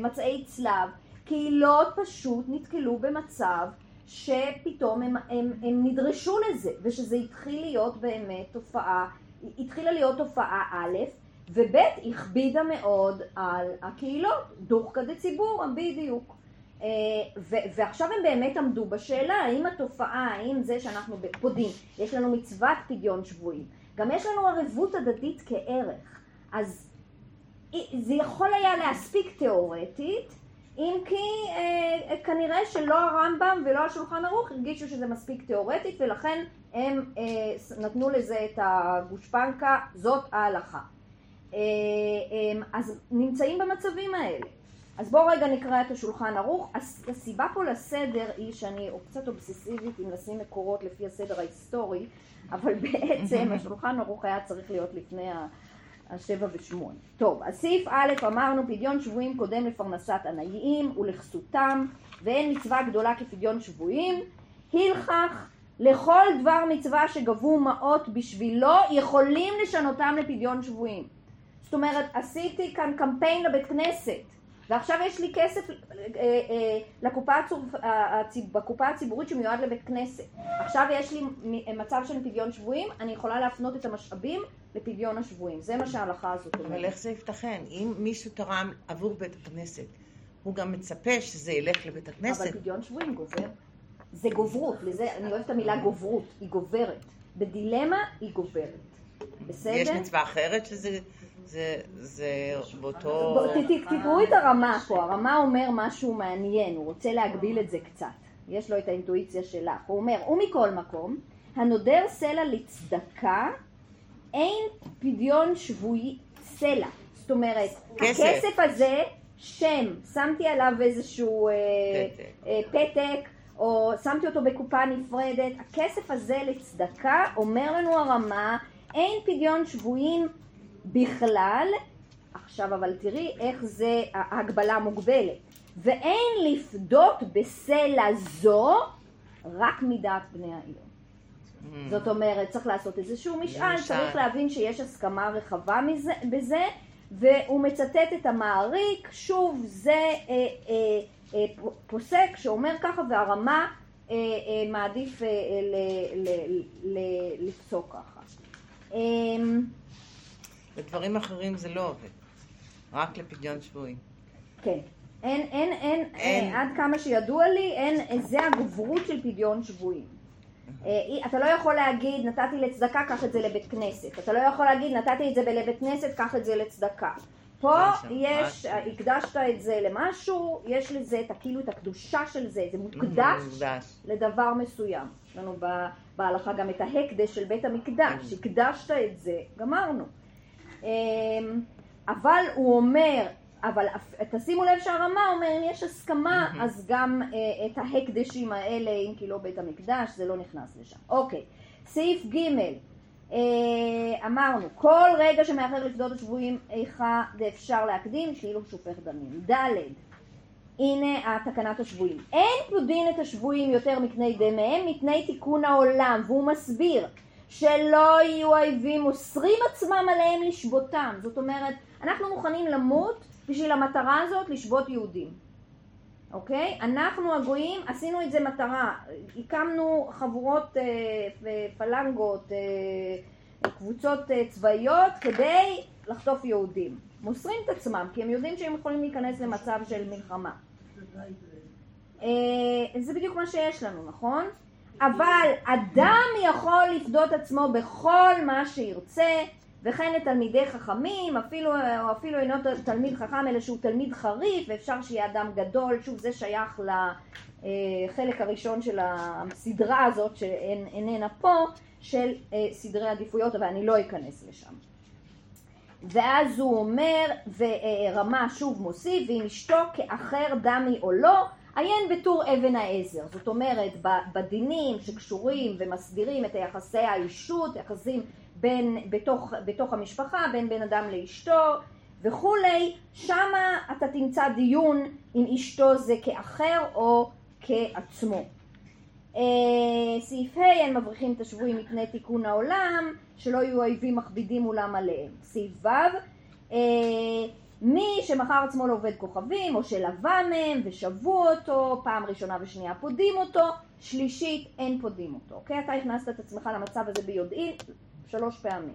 S1: מצעי צלב, קהילות פשוט נתקלו במצב שפתאום הם, הם, הם נדרשו לזה, ושזה התחיל להיות באמת תופעה, התחילה להיות תופעה א', וב' הכבידה מאוד על הקהילות, דוחקא דציבורא, בדיוק. אה, ועכשיו הם באמת עמדו בשאלה, האם התופעה, האם זה שאנחנו פודים, יש לנו מצוות פדיון שבויים, גם יש לנו ערבות הדדית כערך, אז זה יכול היה להספיק תיאורטית, אם כי אה, כנראה שלא הרמב"ם ולא השולחן ערוך הרגישו שזה מספיק תיאורטית ולכן הם אה, נתנו לזה את הגושפנקה, זאת ההלכה. אה, אה, אז נמצאים במצבים האלה. אז בואו רגע נקרא את השולחן ערוך. הס- הסיבה פה לסדר היא שאני קצת אובססיבית אם לשים מקורות לפי הסדר ההיסטורי, אבל בעצם השולחן ערוך היה צריך להיות לפני ה... השבע ושמונה. טוב, אז סעיף א' אמרנו פדיון שבויים קודם לפרנסת עניים ולכסותם ואין מצווה גדולה כפדיון שבויים. הלכך לכל דבר מצווה שגבו מעות בשבילו יכולים לשנותם לפדיון שבויים. זאת אומרת, עשיתי כאן קמפיין לבית כנסת ועכשיו יש לי כסף אה, אה, לקופה, אה, בקופה הציבורית שמיועד לבית כנסת. עכשיו יש לי מצב של פדיון שבויים, אני יכולה להפנות את המשאבים לפדיון השבויים. זה מה שההלכה הזאת
S4: אבל
S1: אומרת.
S4: איך זה ייתכן? אם מישהו תרם עבור בית הכנסת, הוא גם מצפה שזה ילך לבית
S1: אבל
S4: הכנסת.
S1: פדיון שבויים גובר. זה גוברות, לזה, אני אוהבת את המילה גוברות, היא גוברת. בדילמה היא גוברת. בסדר?
S4: יש מצווה אחרת שזה זה, זה באותו...
S1: תקראו את הרמה פה, הרמה אומר משהו מעניין, הוא רוצה להגביל את זה קצת. יש לו את האינטואיציה שלך. הוא אומר, ומכל מקום, הנודר סלע לצדקה, אין פדיון שבוי סלע. זאת אומרת,
S4: כסף.
S1: הכסף הזה, שם, שמתי עליו איזשהו אה,
S4: פתק.
S1: אה, פתק, או שמתי אותו בקופה נפרדת, הכסף הזה לצדקה, אומר לנו הרמה, אין פדיון שבויים בכלל, עכשיו אבל תראי איך זה ההגבלה מוגבלת, ואין לפדות בסלע זו רק מדעת בני העיר.
S4: Mm.
S1: זאת אומרת, צריך לעשות איזשהו משאל,
S4: משאל.
S1: צריך להבין שיש הסכמה רחבה מזה, בזה, והוא מצטט את המעריק, שוב, זה אה, אה, אה, פוסק שאומר ככה, והרמה אה, אה, מעדיף אה, אה, ל- ל- ל- לפסוק ככה. אה,
S4: בדברים אחרים זה לא עובד. רק לפדיון שבויים.
S1: כן. אין, אין, אין,
S4: אין.
S1: אה, עד כמה שידוע לי, אין, זה הגברות של פדיון שבויים. אה, אתה לא יכול להגיד, נתתי לצדקה, קח את זה לבית כנסת. אתה לא יכול להגיד, נתתי את זה לבית כנסת, קח את זה לצדקה. פה יש. הקדשת את זה למשהו, יש לזה את, כאילו את הקדושה של זה, זה מוקדש. לדבר מסוים. יש לנו בהלכה גם את ההקדש של בית המקדש, הקדשת את זה, גמרנו. אמ, אבל הוא אומר, אבל תשימו לב שהרמה אומר, אם יש הסכמה, אז גם אה, את ההקדשים האלה, אם כי לא בית המקדש, זה לא נכנס לשם. אוקיי, סעיף ג' אה, אמרנו, כל רגע שמאחר לפדות השבויים איכה ואפשר להקדים, כאילו שופך דמים. ד' הנה תקנת השבויים. אין פודין את השבויים יותר מקני דמיהם מפני תיקון העולם, והוא מסביר שלא יהיו האויבים מוסרים עצמם עליהם לשבותם. זאת אומרת, אנחנו מוכנים למות בשביל המטרה הזאת לשבות יהודים. אוקיי? אנחנו הגויים עשינו את זה מטרה, הקמנו חבורות אה, פלנגות, אה, קבוצות אה, צבאיות כדי לחטוף יהודים. מוסרים את עצמם כי הם יודעים שהם יכולים להיכנס למצב של מלחמה. אה, זה בדיוק מה שיש לנו, נכון? אבל אדם יכול לפדות עצמו בכל מה שירצה, וכן לתלמידי חכמים, אפילו, או אפילו אינו תלמיד חכם, אלא שהוא תלמיד חריף, ואפשר שיהיה אדם גדול, שוב זה שייך לחלק הראשון של הסדרה הזאת, שאיננה פה, של אה, סדרי עדיפויות, אבל אני לא אכנס לשם. ואז הוא אומר, ורמה שוב מוסיף, ואם אשתו כאחר דמי או לא, עיין בטור אבן העזר. זאת אומרת, בדינים שקשורים ומסדירים את יחסי האישות, יחסים בין, בתוך, בתוך המשפחה, בין בן אדם לאשתו וכולי, שמה אתה תמצא דיון אם אשתו זה כאחר או כעצמו. אה, סעיף ה' הם מבריחים את השבויים מפני תיקון העולם, שלא יהיו אויבים מכבידים מולם עליהם. סעיף ו' אה, מי שמכר עצמו לעובד כוכבים או שלווה מהם ושבו אותו, פעם ראשונה ושנייה פודים אותו, שלישית אין פודים אותו, אוקיי? אתה הכנסת את עצמך למצב הזה ביודעין שלוש פעמים.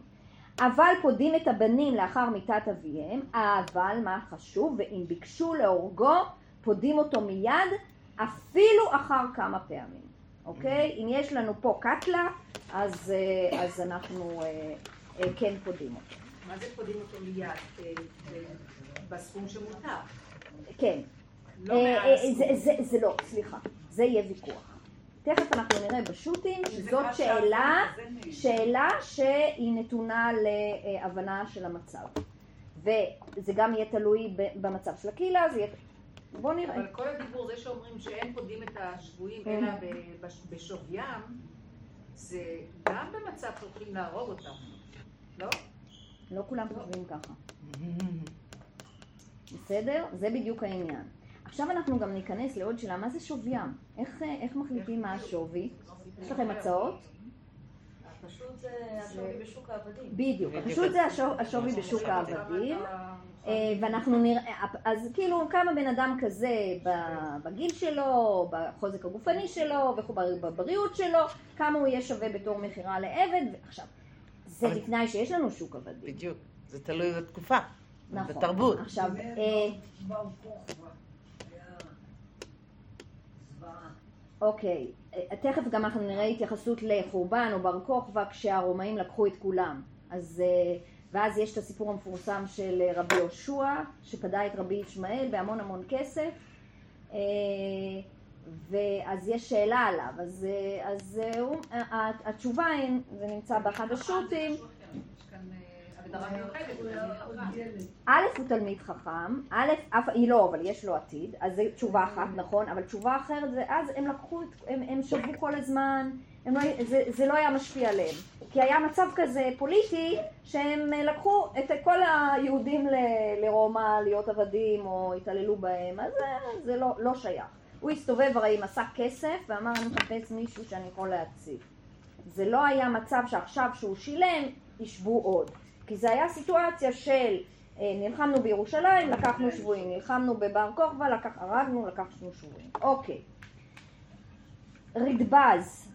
S1: אבל פודים את הבנים לאחר מיתת אביהם, אבל מה חשוב, ואם ביקשו להורגו, פודים אותו מיד, אפילו אחר כמה פעמים, אוקיי? אם יש לנו פה קטלה, אז, אה, אז אנחנו אה, אה, כן פודים אותו.
S6: מה זה פודים אותו מיד? אה, אה, בסכום שמותר.
S1: כן.
S6: לא
S1: אה,
S6: מעל
S1: אה,
S6: הסכום.
S1: זה, זה, זה לא, סליחה, זה יהיה ויכוח. תכף אנחנו נראה בשו"תים שזאת שאלה, שאלה שהיא נתונה להבנה של המצב. וזה גם יהיה תלוי במצב של הקהילה, זה יהיה... בואו נראה.
S6: אבל כל הדיבור, זה שאומרים שאין פודים את השבויים
S1: כן.
S6: אלא בשוויים, זה גם במצב שהולכים להרוג אותם, לא?
S1: לא כולם חושבים ככה. בסדר? זה בדיוק העניין. עכשיו אנחנו גם ניכנס לעוד שאלה, מה זה שוויים? איך, אה, איך מחליטים מה השווי? יש לכם הצעות?
S3: פשוט זה השווי בשוק העבדים.
S1: בדיוק. פשוט זה השו- השווי בשוק העבדים. אה, ואנחנו נראה, אז כאילו כמה בן אדם כזה ב- בגיל שלו, בחוזק הגופני שלו, ובבריאות שלו, כמה הוא יהיה שווה בתור מכירה לעבד, ועכשיו, זה בתנאי שיש לנו שוק עבדים.
S4: בדיוק. זה תלוי בתקופה.
S1: נכון.
S4: בתרבות.
S1: עכשיו, אה, אוקיי, אה, תכף גם אנחנו נראה התייחסות לחורבן או בר כוכבא כשהרומאים לקחו את כולם. אז, אה, ואז יש את הסיפור המפורסם של רבי יהושע, שפדה את רבי ישמעאל בהמון המון כסף. ואז יש שאלה עליו, אז, אז הוא- התשובה, היא- זה נמצא באחד השו"תים,
S6: יש כאן אה, הגדרה מיוחדת.
S1: א' הוא תלמיד חכם, א', אף, היא לא, אבל יש לו עתיד, אז זו תשובה אחת, נכון, אבל תשובה אחרת זה, אז הם לקחו, הם, הם שבו כל הזמן, הם לא, זה, זה לא היה משפיע עליהם, כי היה מצב כזה פוליטי, שהם לקחו את כל היהודים ל- לרומא להיות עבדים, או התעללו בהם, אז זה לא, לא שייך. הוא הסתובב הרי עם עשה כסף, ואמר אני מחפש מישהו שאני יכול להציב. זה לא היה מצב שעכשיו שהוא שילם, ישבו עוד. כי זה היה סיטואציה של אה, נלחמנו בירושלים, לקחנו שבויים, נלחמנו בבר כוכבא, לקח, הרגנו, לקחנו שבויים. אוקיי. רדב"ז,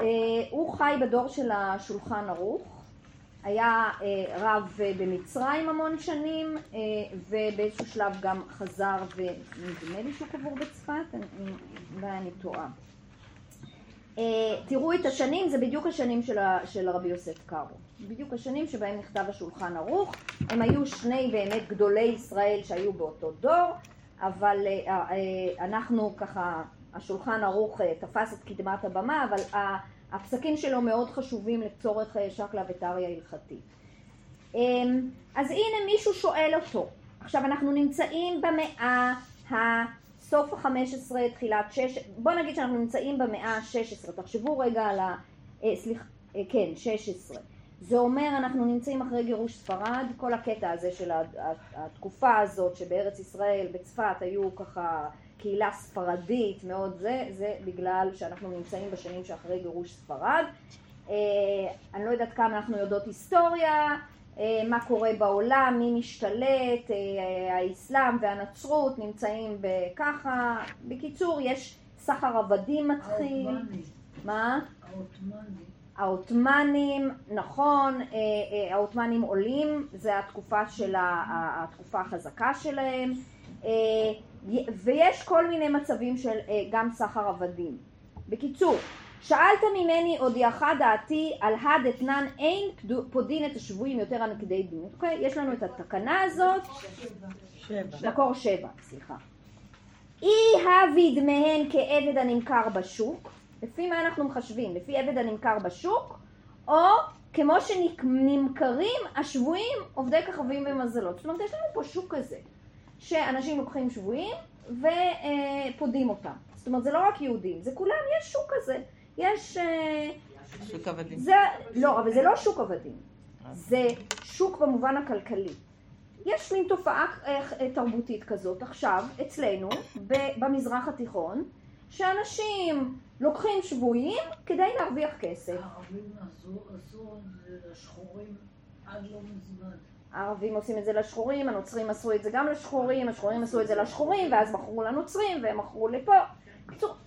S1: אה, הוא חי בדור של השולחן ערוך, היה אה, רב אה, במצרים המון שנים, אה, ובאיזשהו שלב גם חזר, ונדמה לי שהוא קבור בצפת, אולי אני טועה. אה, תראו את השנים, זה בדיוק השנים של, ה, של רבי יוסף קארו. בדיוק השנים שבהם נכתב השולחן ערוך. הם היו שני באמת גדולי ישראל שהיו באותו דור, אבל אה, אה, אנחנו ככה, השולחן ערוך תפס את קדמת הבמה, אבל ה- הפסקים שלו מאוד חשובים לצורך שקלא וטריא הלכתית. אמ, אז הנה מישהו שואל אותו. עכשיו אנחנו נמצאים במאה הסוף ה-15, תחילת 6, בוא נגיד שאנחנו נמצאים במאה ה-16, תחשבו רגע על ה... אה, סליחה, אה, כן, 16. זה אומר אנחנו נמצאים אחרי גירוש ספרד, כל הקטע הזה של התקופה הזאת שבארץ ישראל, בצפת, היו ככה קהילה ספרדית מאוד זה, זה בגלל שאנחנו נמצאים בשנים שאחרי גירוש ספרד. אה, אני לא יודעת כמה אנחנו יודעות היסטוריה, מה קורה בעולם, מי משתלט, אה, האסלאם והנצרות נמצאים בככה. בקיצור, יש סחר עבדים מתחיל.
S7: העות'מאני,
S1: מה?
S7: העות'מאני.
S1: העות'מאנים, נכון, אה, אה, העות'מאנים עולים, זה התקופה של התקופה החזקה שלהם, אה, ויש כל מיני מצבים של אה, גם סחר עבדים. בקיצור, שאלת ממני הודיעך דעתי על הדתנן אין פדו- פודין את השבויים יותר כדי דין. אוקיי? יש לנו את התקנה הזאת,
S4: שבע.
S1: מקור שבע, סליחה. אי הוויד מהן כעבד הנמכר בשוק, לפי מה אנחנו מחשבים? לפי עבד הנמכר בשוק, או כמו שנמכרים השבויים עובדי כוכבים ומזלות. זאת אומרת, יש לנו פה שוק כזה, שאנשים לוקחים שבויים ופודים אותם. זאת אומרת, זה לא רק יהודים, זה כולם, יש שוק כזה. יש... אה,
S4: שוק עבדים.
S1: זה, לא, אבל זה לא שוק עבדים, זה שוק במובן הכלכלי. יש מין תופעה אה, תרבותית כזאת עכשיו, אצלנו, במזרח התיכון, שאנשים לוקחים שבויים כדי להרוויח כסף.
S7: הערבים עשו עשו את זה לשחורים עד לא מזמן.
S1: הערבים עושים את זה לשחורים, הנוצרים עשו את זה גם לשחורים, השחורים עשו את זה לשחורים, ואז מכרו לנוצרים, והם מכרו לפה.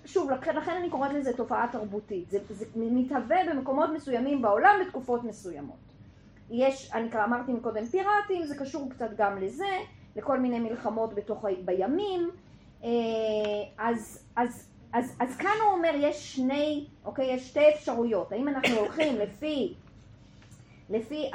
S1: שוב, לכן, אני קוראת לזה תופעה תרבותית. זה, זה מתהווה במקומות מסוימים בעולם בתקופות מסוימות. יש, אני כבר אמרתי מקודם פיראטים, זה קשור קצת גם לזה, לכל מיני מלחמות בתוך, בימים. אה, אז, אז, אז, אז כאן הוא אומר, יש שני, אוקיי, יש שתי אפשרויות. האם אנחנו הולכים לפי לפי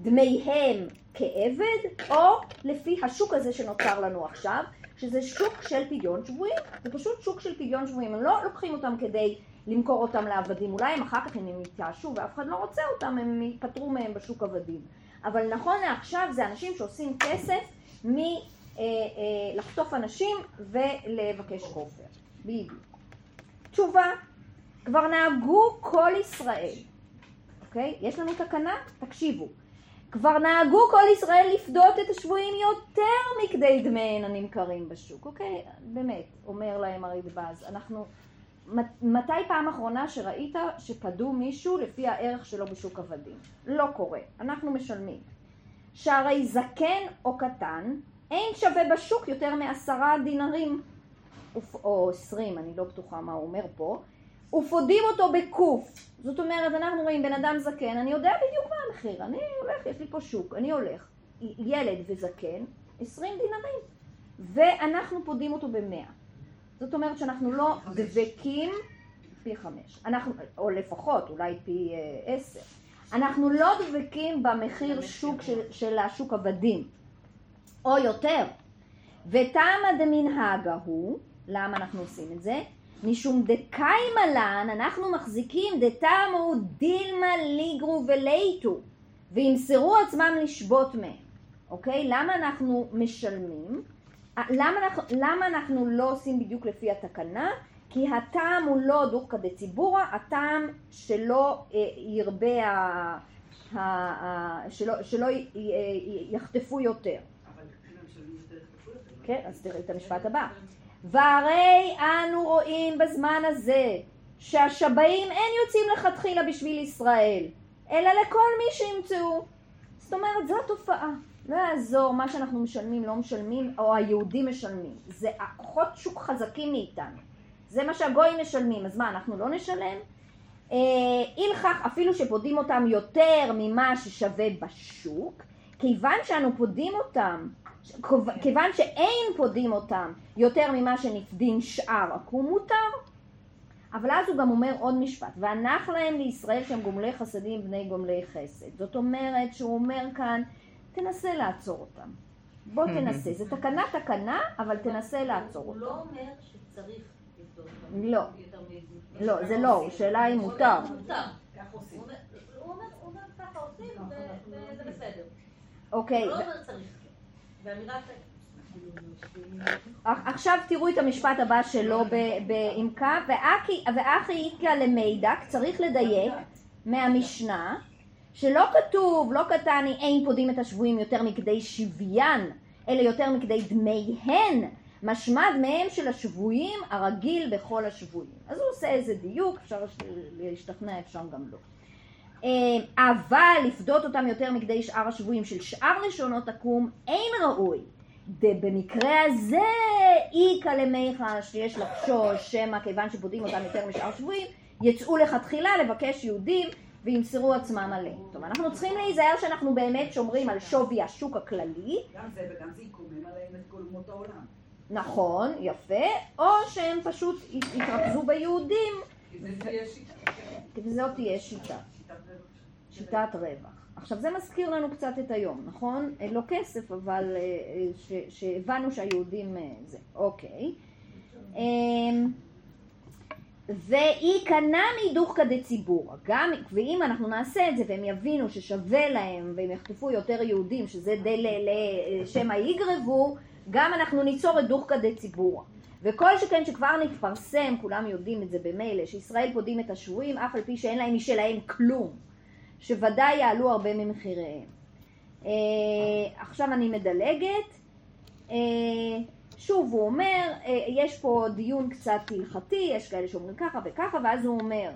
S1: דמיהם כעבד, או לפי השוק הזה שנוצר לנו עכשיו, שזה שוק של פדיון שבויים. זה פשוט שוק של פדיון שבויים. הם לא לוקחים אותם כדי למכור אותם לעבדים. אולי הם אחר כך הם יתייאשו ואף אחד לא רוצה אותם, הם ייפטרו מהם בשוק עבדים. אבל נכון לעכשיו זה אנשים שעושים כסף מלחטוף אנשים ולבקש כופר. בדיוק. תשובה, כבר נהגו כל ישראל אוקיי? יש לנו תקנה? תקשיבו. כבר נהגו כל ישראל לפדות את השבויים יותר מכדי דמיהן הנמכרים בשוק, אוקיי? באמת, אומר להם הרדב"ז, אנחנו... מת- מתי פעם אחרונה שראית שפדו מישהו לפי הערך שלו בשוק עבדים? לא קורה, אנחנו משלמים. שהרי זקן או קטן אין שווה בשוק יותר מעשרה דינרים, או עשרים, אני לא בטוחה מה הוא אומר פה, ופודים אותו בקוף. זאת אומרת, אנחנו רואים בן אדם זקן, אני יודע בדיוק מה המחיר, אני הולך, יש לי פה שוק, אני הולך. ילד וזקן, 20 דינרים. ואנחנו פודים אותו במאה. זאת אומרת שאנחנו לא דבקים פי חמש. אנחנו, או לפחות, אולי פי אה, עשר. אנחנו לא דבקים במחיר שוק של, של השוק עבדים. או יותר. וטעמא דמנהגה הוא, למה אנחנו עושים את זה? משום דקיימא לן, אנחנו מחזיקים דתמו דילמה ליגרו ולייטו, וימסרו עצמם לשבות מהם, אוקיי? למה אנחנו משלמים? אה, למה אנחנו, למה אנחנו לא עושים בדיוק לפי התקנה? כי הטעם הוא לא דורקא דציבורא, הטעם שלא אה, ירבה, ה, ה, ה, שלא, שלא י, י, יחטפו יותר. כן, אז תראי את המשפט הבא. והרי אנו רואים בזמן הזה שהשבעים אין יוצאים לכתחילה בשביל ישראל, אלא לכל מי שימצאו. זאת אומרת, זו התופעה. לא יעזור מה שאנחנו משלמים, לא משלמים, או היהודים משלמים. זה הכוחות שוק חזקים מאיתנו. זה מה שהגויים משלמים, אז מה, אנחנו לא נשלם? אה, הלכך אפילו שפודים אותם יותר ממה ששווה בשוק, כיוון שאנו פודים אותם, כיוון שאין פודים אותם יותר ממה שנפדין שאר עכו"ם מותר, אבל אז הוא גם אומר עוד משפט, והנח להם לישראל שהם גומלי חסדים בני גומלי חסד. זאת אומרת שהוא אומר כאן, תנסה לעצור אותם. בוא תנסה. זה תקנה תקנה, אבל תנסה לעצור
S3: הוא
S1: אותם.
S3: לא אומר שצריך לבדוק.
S1: לא.
S3: יותר מ-
S1: לא, זה לא, השאלה היא מותר.
S3: הוא אומר- הוא הוא ככה עושים וזה בסדר.
S1: אוקיי,
S3: לא.
S1: עכשיו תראו את המשפט הבא שלו בעמקה, ואחי איכא למידק, צריך לדייק מהמשנה, שלא כתוב, לא קטני אין פודים את השבויים יותר מכדי שוויין, אלא יותר מכדי דמיהן, משמע דמיהם של השבויים הרגיל בכל השבויים. אז הוא עושה איזה דיוק, אפשר להשתכנע, אפשר גם לא. אה, אבל לפדות אותם יותר מכדי שאר השבויים של שאר לשונות תקום, אין ראוי. במקרה הזה איכא למיכה שיש לחשוש שמא כיוון שפודים אותם יותר משאר שבויים יצאו לכתחילה לבקש יהודים וימסרו עצמם עליהם. טוב, אנחנו צריכים להיזהר שאנחנו באמת שומרים על שווי השוק הכללי,
S6: גם זה וגם זה יקומם עליהם את כל אומות העולם.
S1: נכון, יפה, או שהם פשוט ית- יתרכזו ביהודים
S6: כי זה תהיה שיטה.
S1: וזאת תהיה שיטה,
S6: שיטת רווח.
S1: עכשיו זה מזכיר לנו קצת את היום, נכון? אה, לא כסף, אבל אה, אה, ש- שהבנו שהיהודים זה, אוקיי. אמ, וייכנע מהידוך כדי ציבור. גם, ואם אנחנו נעשה את זה והם יבינו ששווה להם והם יחטפו יותר יהודים, שזה די ל- ל- שמא יגרבו, גם אנחנו ניצור את דוך כדי ציבור. וכל שכן שכבר נתפרסם, כולם יודעים את זה במילא, שישראל פודים את השבויים אף על פי שאין להם משלהם כלום, שוודאי יעלו הרבה ממחיריהם. אה, עכשיו אני מדלגת. אה, שוב, הוא אומר, אה, יש פה דיון קצת הלכתי, יש כאלה שאומרים ככה וככה, ואז הוא אומר,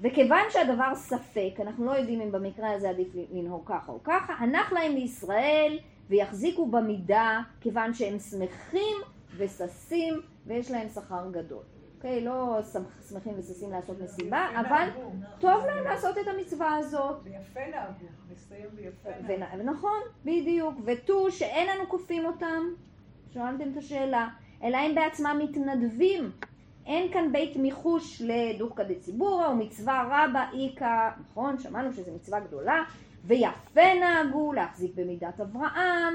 S1: וכיוון שהדבר ספק, אנחנו לא יודעים אם במקרה הזה עדיף לנהוג ככה או ככה, הנח להם לישראל ויחזיקו במידה, כיוון שהם שמחים וששים ויש להם שכר גדול. אוקיי, לא שמח- שמחים וששים לעשות מסיבה, אבל טוב להם לעשות את המצווה הזאת.
S2: ויפה נהגו, נסיים.
S1: ונ- נכון, בדיוק. ותו שאין אנו כופים אותם, שאלתם את השאלה, אלא הם בעצמם מתנדבים. אין כאן בית מיחוש לדוכא דציבורא ומצווה רבה איכא, נכון, שמענו שזו מצווה גדולה, ויפה נהגו להחזיק במידת אברהם,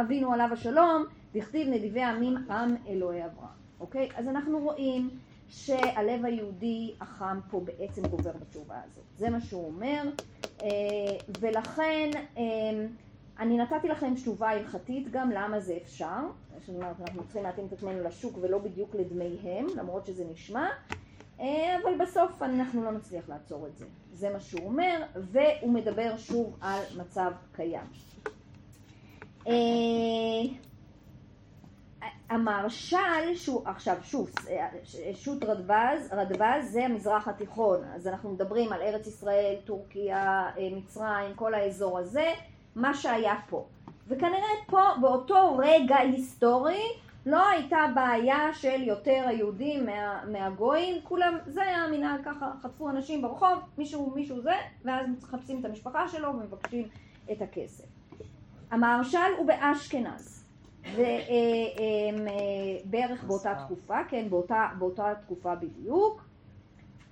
S1: אבינו עליו השלום, דכתיב נדיבי עמים עם אלוהי אברהם. אוקיי? אז אנחנו רואים שהלב היהודי החם פה בעצם גובר בתשובה הזאת. זה מה שהוא אומר, אה, ולכן אה, אני נתתי לכם תשובה הלכתית גם למה זה אפשר. זאת אומרת, אנחנו צריכים להתאים את עצמנו לשוק ולא בדיוק לדמיהם, למרות שזה נשמע, אה, אבל בסוף אנחנו לא נצליח לעצור את זה. זה מה שהוא אומר, והוא מדבר שוב על מצב קיים. אה, המהרש"ל, שהוא עכשיו שוב, שות רדווז, רדווז זה המזרח התיכון, אז אנחנו מדברים על ארץ ישראל, טורקיה, מצרים, כל האזור הזה, מה שהיה פה. וכנראה פה באותו רגע היסטורי לא הייתה בעיה של יותר היהודים מה, מהגויים, כולם, זה היה המנהג ככה, חטפו אנשים ברחוב, מישהו מישהו זה, ואז מחפשים את המשפחה שלו ומבקשים את הכסף. המהרש"ל הוא באשכנז. ובערך באותה תקופה, כן, באותה, באותה תקופה בדיוק.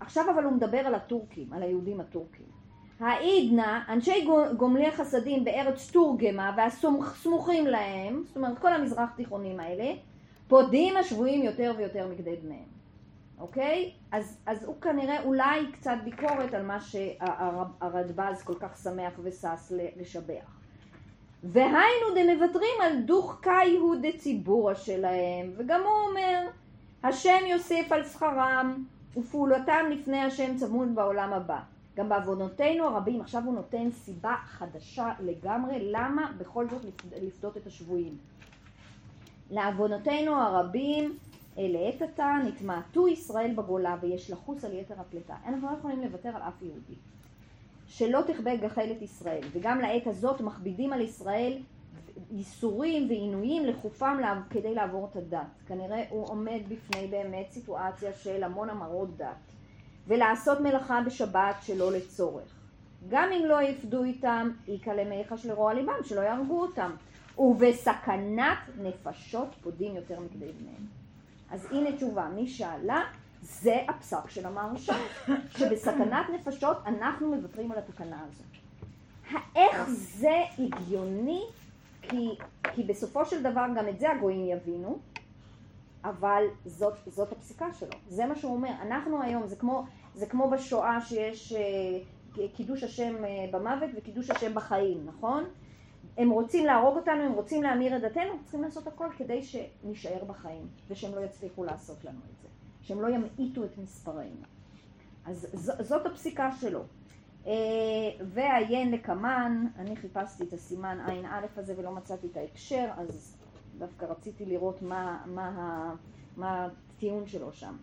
S1: עכשיו אבל הוא מדבר על הטורקים, על היהודים הטורקים. העידנא, אנשי גומלי חסדים בארץ תורגמה והסמוכים להם, זאת אומרת כל המזרח תיכונים האלה, פודים השבויים יותר ויותר מכדי דמיהם. אוקיי? אז, אז הוא כנראה אולי קצת ביקורת על מה שהרדב"ז כל כך שמח ושש לשבח. והיינו דמוותרים על דוך קאיהו דציבורה שלהם, וגם הוא אומר, השם יוסיף על שכרם ופעולתם לפני השם צמוד בעולם הבא. גם בעוונותינו הרבים, עכשיו הוא נותן סיבה חדשה לגמרי, למה בכל זאת לפדות את השבויים. לעוונותינו הרבים, לעת עתה נתמעטו ישראל בגולה ויש לחוס על יתר הפליטה. אנחנו לא יכולים לוותר על אף יהודי. שלא תכבה גחלת ישראל, וגם לעת הזאת מכבידים על ישראל ייסורים ועינויים לחופם כדי לעבור את הדת. כנראה הוא עומד בפני באמת סיטואציה של המון המרות דת. ולעשות מלאכה בשבת שלא לצורך. גם אם לא יפדו איתם, איכא למיחש לרוע ליבם, שלא יהרגו אותם. ובסכנת נפשות פודים יותר מכדי בניהם. אז הנה תשובה, מי שאלה, זה הפסק של המהרש"א, שבסכנת נפשות אנחנו מוותרים על התקנה הזאת. האיך זה הגיוני? כי, כי בסופו של דבר גם את זה הגויים יבינו, אבל זאת, זאת הפסיקה שלו, זה מה שהוא אומר. אנחנו היום, זה כמו, זה כמו בשואה שיש אה, קידוש השם אה, במוות וקידוש השם בחיים, נכון? הם רוצים להרוג אותנו, הם רוצים להמיר את דתנו, צריכים לעשות הכל כדי שנישאר בחיים, ושהם לא יצליחו לעשות לנו את זה, שהם לא ימעיטו את מספרנו. אז ז, זאת הפסיקה שלו. אה, ועיין לקמן, אני חיפשתי את הסימן ע"א הזה ולא מצאתי את ההקשר, אז דווקא רציתי לראות מה, מה, מה הטיעון שלו שם.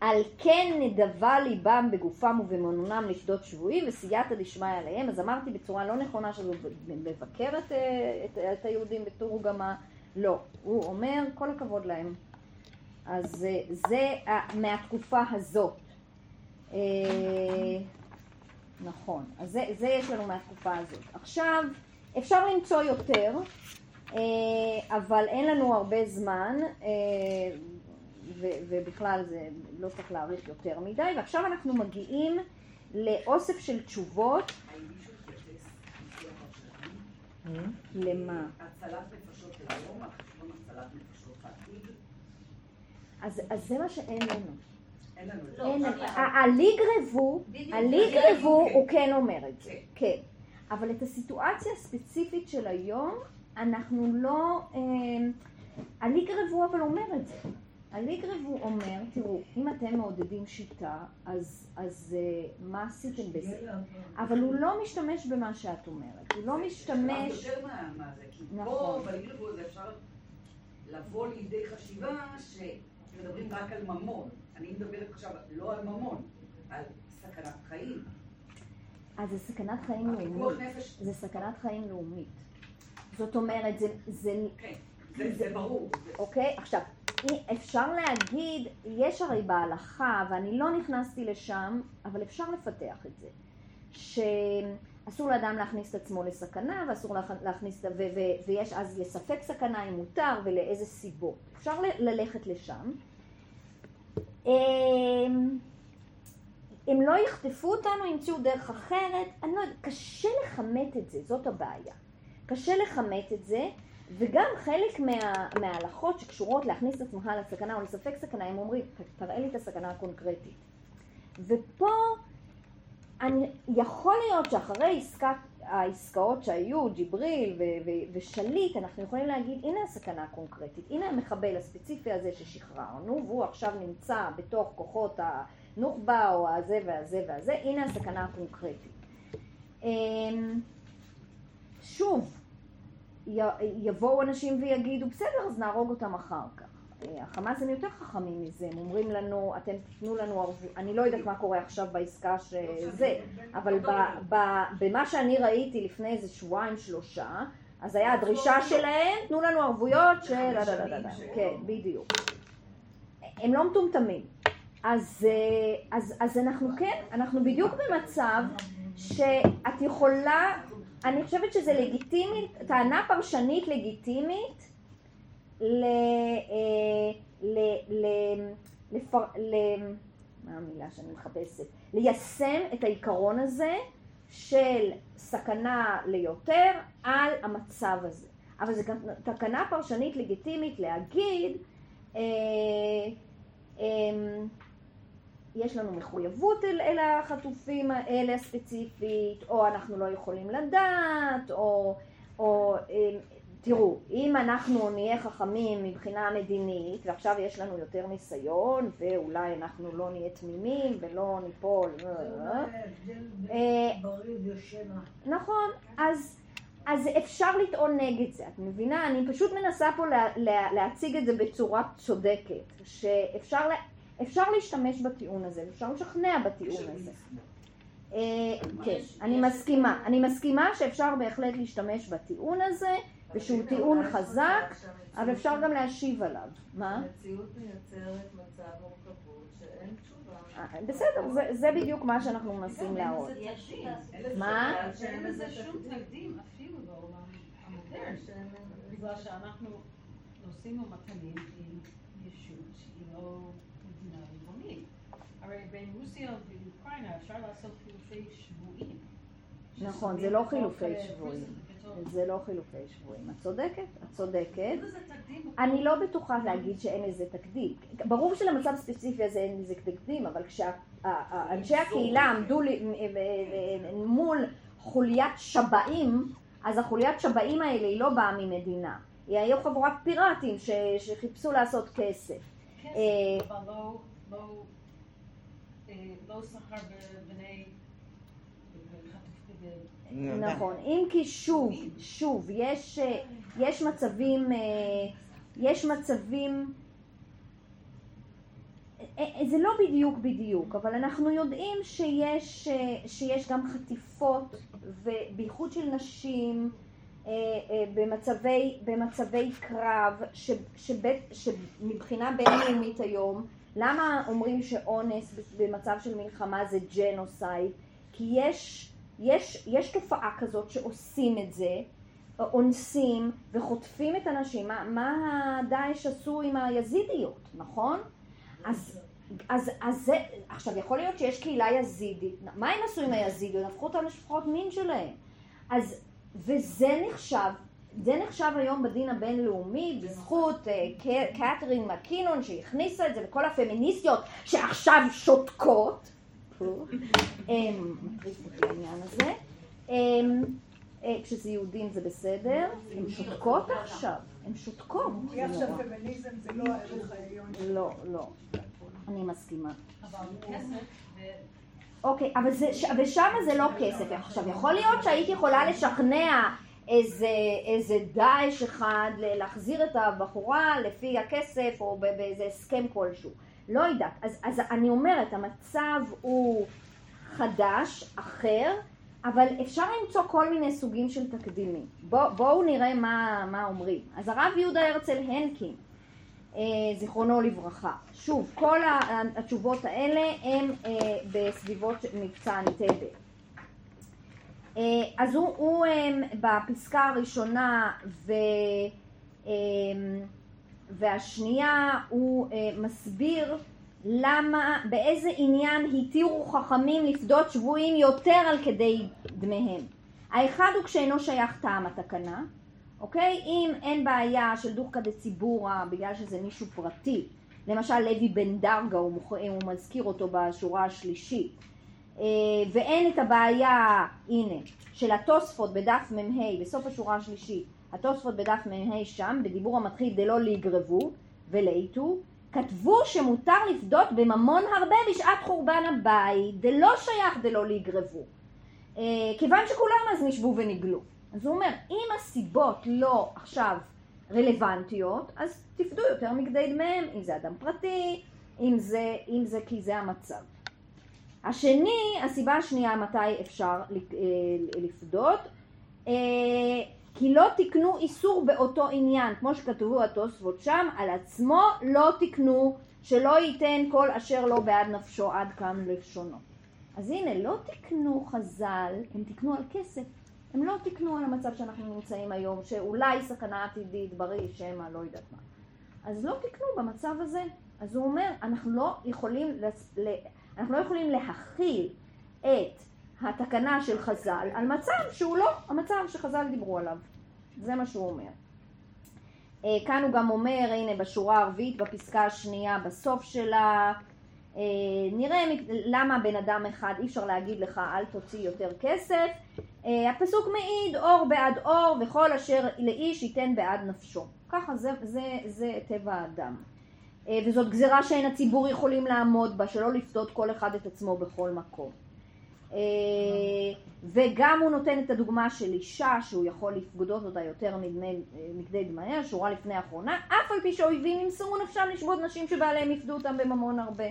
S1: על כן נדבה ליבם בגופם ובמנונם לפדות שבויים וסייעתא דשמיא עליהם. אז אמרתי בצורה לא נכונה שזה מבקר את, את, את היהודים בתורגמה. לא, הוא אומר כל הכבוד להם. אז זה מהתקופה הזאת. אה, נכון, אז זה, זה יש לנו מהתקופה הזאת. עכשיו, אפשר למצוא יותר, אה, אבל אין לנו הרבה זמן. אה, ובכלל זה לא צריך להאריך יותר מדי, ועכשיו אנחנו מגיעים לאוסף של תשובות. למה?
S6: הצלת נפשות על חשבון הצלת נפשות העתיד.
S1: אז זה מה שאין לנו.
S6: אין לנו זה.
S1: הליגרבו, הליגרבו הוא כן אומר את זה, כן. אבל את הסיטואציה הספציפית של היום, אנחנו לא... הליגרבו אבל אומר את זה. הליגרב הוא אומר, תראו, אם אתם מעודדים שיטה, אז, אז uh, מה עשיתם בזה? אבל הוא לא משתמש במה שאת אומרת, הוא לא משתמש... נכון.
S6: לבוא לידי חשיבה שמדברים רק על ממון. אני מדברת עכשיו לא על ממון, על סכנת חיים.
S1: אז זה סכנת חיים לאומית.
S6: נפש,
S1: זה סכנת חיים לאומית. זאת אומרת, זה... זה
S6: כן, זה זה ברור.
S1: אוקיי? עכשיו, אי- אפשר להגיד, יש הרי בהלכה, ואני לא נכנסתי לשם, אבל אפשר לפתח את זה, שאסור לאדם להכניס את עצמו לסכנה, ואסור להכ- להכניס, ו- ו- ויש אז לספק סכנה אם מותר, ולאיזה סיבות. אפשר ללכת לשם. אמ, אם לא יחטפו אותנו, ימצאו דרך אחרת, אני לא יודעת, קשה לכמת את זה, זאת הבעיה. קשה לכמת את זה, וגם חלק מה, מההלכות שקשורות להכניס את עצמך לסכנה או לספק סכנה, הם אומרים, "ת- תראה לי את הסכנה הקונקרטית. ופה אני, יכול להיות שאחרי עסקת, העסקאות שהיו, ג'יבריל ו- ו- ושליט, אנחנו יכולים להגיד, הנה הסכנה הקונקרטית, הנה המחבל הספציפי הזה ששחררנו, והוא עכשיו נמצא בתוך כוחות הנוח'בה או הזה והזה והזה, הנה הסכנה הקונקרטית. אמ, שוב, יבואו אנשים ויגידו, בסדר, אז נהרוג אותם אחר כך. החמאס הם יותר חכמים מזה, הם אומרים לנו, אתם תיתנו לנו ערבות, אני לא יודעת מה קורה עכשיו בעסקה שזה, אבל במה שאני ראיתי לפני איזה שבועיים שלושה, אז היה הדרישה שלהם, תנו לנו ערבויות של... כן, בדיוק. הם לא מטומטמים. אז, אה, אז, אז אנחנו כן, אנחנו בדיוק במצב שאת יכולה, אני חושבת שזה לגיטימי, טענה פרשנית לגיטימית ל... אה, ל... ל... לפר... ל... מה המילה שאני מחפשת? ליישם את העיקרון הזה של סכנה ליותר על המצב הזה. אבל זו תקנה פרשנית לגיטימית להגיד אה, אה, יש לנו מחויבות אל, אל החטופים האלה הספציפית, או אנחנו לא יכולים לדעת, או, או אה, תראו, אם אנחנו נהיה חכמים מבחינה מדינית, ועכשיו יש לנו יותר ניסיון, ואולי אנחנו לא נהיה תמימים ולא ניפול, אה,
S7: בריא ושינה.
S1: נכון, אז, אז אפשר לטעון נגד זה, את מבינה? אני פשוט מנסה פה לה, לה, להציג את זה בצורה צודקת, שאפשר אפשר להשתמש בטיעון הזה, אפשר לשכנע בטיעון הזה. אה, כן, אני מסכימה. אני מסכימה שאפשר בהחלט להשתמש בטיעון הזה, ושהוא טיעון חזק, אבל אפשר גם להשיב עליו. מה?
S3: המציאות מייצרת מצב מורכבות שאין תשובה.
S1: בסדר, זה- בדיוק מה שאנחנו מנסים להראות. מה?
S5: שאין לזה שום תקדים אפילו בעולם המודרני, בגלל שאנחנו עושים ומתנים עם ישות שהיא לא מדינה ריבונית. הרי בין רוסיה ואוקראינה אפשר לעשות חילופי שבויים.
S1: נכון, זה לא חילופי
S5: אה,
S1: שבויים. זה לא חילופי שבויים. את צודקת, את צודקת. אני לא בטוחה להגיד שאין לזה תקדים. ברור שלמצב ספציפי הזה אין לזה תקדים, אבל כשאנשי הקהילה עמדו מ- מ- מול חוליית שבאים, אז החוליית שבאים האלה היא לא באה ממדינה. היא היו חבורת פיראטים ש- שחיפשו לעשות כסף.
S5: כסף,
S1: אה,
S5: אבל לא שכר בבני...
S1: נכון, אם כי שוב, שוב, יש, אה, יש מצבים, אה, יש מצבים, אה, זה לא בדיוק בדיוק, אבל אנחנו יודעים שיש, שיש גם חטיפות, ובייחוד של נשים, במצבי, במצבי קרב, ש, שבית, שמבחינה בינלאומית היום, למה אומרים שאונס במצב של מלחמה זה ג'נוסייד? כי יש, יש, יש תופעה כזאת שעושים את זה, אונסים וחוטפים את הנשים. מה, מה דאעש עשו עם היזידיות, נכון? אז, אז, אז זה, עכשיו יכול להיות שיש קהילה יזידית, מה הם עשו עם היזידיות? הפכו אותם לשפחות מין שלהם. אז, וזה נחשב, זה נחשב היום בדין הבינלאומי בזכות אה, ק- קתרין מקינון שהכניסה את זה וכל הפמיניסטיות שעכשיו שותקות. אמ, מטריף אותי העניין הזה. אמ, אה, כשזה יהודים זה בסדר, הן שותקות עכשיו, הן שותקות. נורא.
S2: שפמיניזם זה לא הערך העליון.
S1: לא, לא, אני מסכימה. אוקיי, אבל זה, ושם זה לא כסף. עכשיו, יכול להיות שהייתי יכולה לשכנע איזה, איזה דאעש אחד להחזיר את הבחורה לפי הכסף או באיזה הסכם כלשהו. לא יודעת. אז, אז אני אומרת, המצב הוא חדש, אחר, אבל אפשר למצוא כל מיני סוגים של תקדימים. בוא, בואו נראה מה, מה אומרים. אז הרב יהודה הרצל הנקין, אה, זיכרונו לברכה. שוב, כל ה- התשובות האלה הם אה, בסביבות מבצע אנטבה. אה, אז הוא, הוא אה, בפסקה הראשונה ו, אה, והשנייה הוא אה, מסביר למה, באיזה עניין התירו חכמים לפדות שבויים יותר על כדי דמיהם. האחד הוא כשאינו שייך טעם התקנה, אוקיי? אם אין בעיה של דוחקא דציבורא בגלל שזה מישהו פרטי, למשל לוי בן דרגה, הוא, מוכ... הוא מזכיר אותו בשורה השלישית, אה, ואין את הבעיה, הנה, של התוספות בדף מ"ה, בסוף השורה השלישית, התוספות בדף מ"ה שם, בדיבור המתחיל דלא ליגרבו ולאיתו, כתבו שמותר לפדות בממון הרבה בשעת חורבן הבית, דלא שייך דלא ליגרבו. אה, כיוון שכולם אז נשבו ונגלו. אז הוא אומר, אם הסיבות לא עכשיו רלוונטיות, אז תפדו יותר מכדי דמיהם, אם זה אדם פרטי, אם זה, אם זה כי זה המצב. השני, הסיבה השנייה מתי אפשר אה, לפדות, אה, כי לא תקנו איסור באותו עניין, כמו שכתבו התוספות שם, על עצמו לא תקנו, שלא ייתן כל אשר לא בעד נפשו עד כאן לשונו. אז הנה, לא תקנו חז"ל, הם תקנו על כסף. הם לא תקנו על המצב שאנחנו נמצאים היום, שאולי סכנה עתידית, בריא, שמא, לא יודעת מה. אז לא תקנו במצב הזה. אז הוא אומר, אנחנו לא יכולים, לס... לא יכולים להכיל את התקנה של חז"ל על מצב שהוא לא המצב שחז"ל דיברו עליו. זה מה שהוא אומר. אה, כאן הוא גם אומר, הנה בשורה הרביעית, בפסקה השנייה, בסוף שלה, אה, נראה למה בן אדם אחד אי אפשר להגיד לך אל תוציא יותר כסף. אה, הפסוק מעיד אור בעד אור וכל אשר לאיש ייתן בעד נפשו. ככה זה, זה, זה טבע האדם. וזאת גזירה שאין הציבור יכולים לעמוד בה, שלא לפדות כל אחד את עצמו בכל מקום. אה, וגם הוא נותן את הדוגמה של אישה שהוא יכול לפקודות אותה יותר אה, מכדי דמיה, שורה לפני האחרונה, אף על פי שאויבים ימסרו נפשם לשבות נשים שבעליהם יפדו אותם בממון הרבה.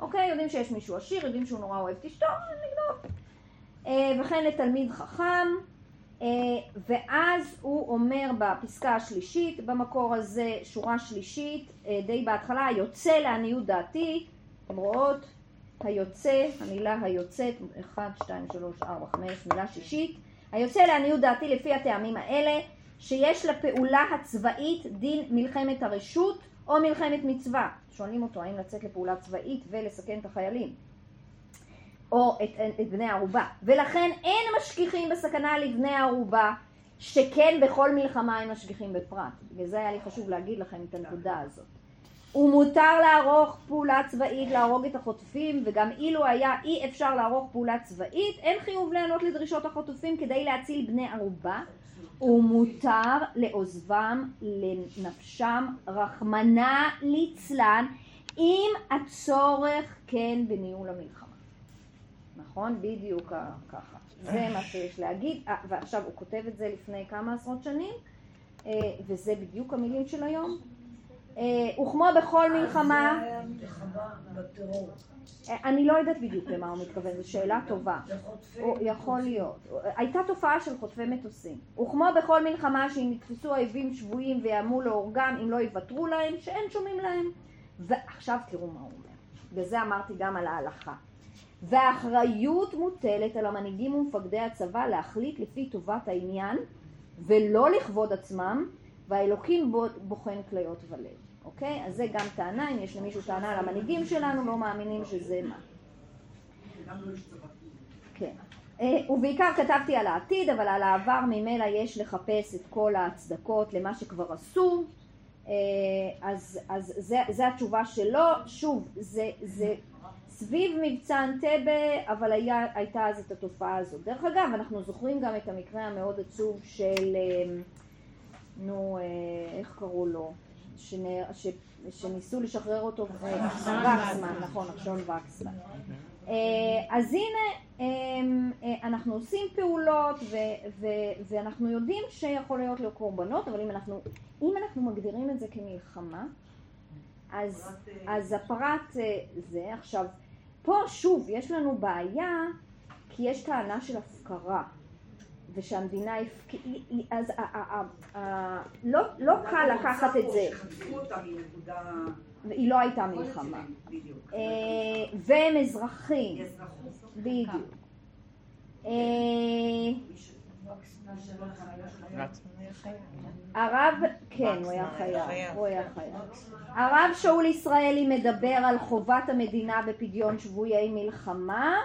S1: אוקיי, יודעים שיש מישהו עשיר, יודעים שהוא נורא אוהב את אשתו, נגדו. אה, וכן לתלמיד חכם, אה, ואז הוא אומר בפסקה השלישית, במקור הזה, שורה שלישית, די בהתחלה, יוצא לעניות דעתי, אתם רואות? היוצא, המילה היוצאת, 1, 2, 3, 4, 5, מילה שישית, היוצא לעניות דעתי לפי הטעמים האלה, שיש לפעולה הצבאית דין מלחמת הרשות או מלחמת מצווה. שואלים אותו האם לצאת לפעולה צבאית ולסכן את החיילים. או את, את בני הערובה. ולכן אין משגיחים בסכנה לבני הערובה, שכן בכל מלחמה הם משגיחים בפרט. בגלל זה היה לי חשוב להגיד לכם את הנקודה הזאת. ומותר לערוך פעולה צבאית להרוג את החוטפים, וגם אילו היה אי אפשר לערוך פעולה צבאית, אין חיוב להיענות לדרישות החוטפים כדי להציל בני ערובה, ומותר לעוזבם לנפשם, רחמנא ליצלן, אם הצורך כן בניהול המלחמה. נכון? בדיוק ככה. זה מה שיש להגיד, אה, ועכשיו הוא כותב את זה לפני כמה עשרות שנים, אה, וזה בדיוק המילים של היום. אה, וכמו בכל מלחמה...
S7: בטרור.
S1: אני לא יודעת בדיוק למה הוא מתכוון, זו שאלה טובה. יכול להיות. הייתה תופעה של חוטפי מטוסים. וכמו בכל מלחמה שאם יתפסו האויבים שבויים ויאמו להורגם אם לא יוותרו להם, שאין שומעים להם. ועכשיו תראו מה הוא אומר. וזה אמרתי גם על ההלכה. והאחריות מוטלת על המנהיגים ומפקדי הצבא להחליט לפי טובת העניין ולא לכבוד עצמם, והאלוקים בו- בוחן כליות ולב. אוקיי? אז זה גם טענה, אם יש למישהו טענה על המנהיגים שלנו, לא מאמינים שזה מה. כן. אה, ובעיקר כתבתי על העתיד, אבל על העבר ממילא יש לחפש את כל ההצדקות למה שכבר עשו. אה, אז, אז זה, זה התשובה שלו. שוב, זה, זה סביב מבצע אנטבה, אבל היה, הייתה אז את התופעה הזאת. דרך אגב, אנחנו זוכרים גם את המקרה המאוד עצוב של, אה, נו, איך קראו לו? ש, שניסו לשחרר אותו, אה, וקסמן, נכון, נחשון וקסמן. אה, אז הנה, אה, אה, אנחנו עושים פעולות ו- ו- ואנחנו יודעים שיכול להיות לו קורבנות, אבל אם אנחנו, אם אנחנו מגדירים את זה כמלחמה, אז, אז הפרט זה, עכשיו, פה שוב יש לנו בעיה, כי יש טענה של הפקרה, ושהמדינה הפק... היא- היא- אז לא לא קל לקחת את זה. היא לא הייתה מלחמה. אה, והם אזרחים. בדיוק. אה, הרב, כן, הוא היה חייב, הוא היה חייב. הרב שאול ישראלי מדבר על חובת המדינה בפדיון שבויי מלחמה,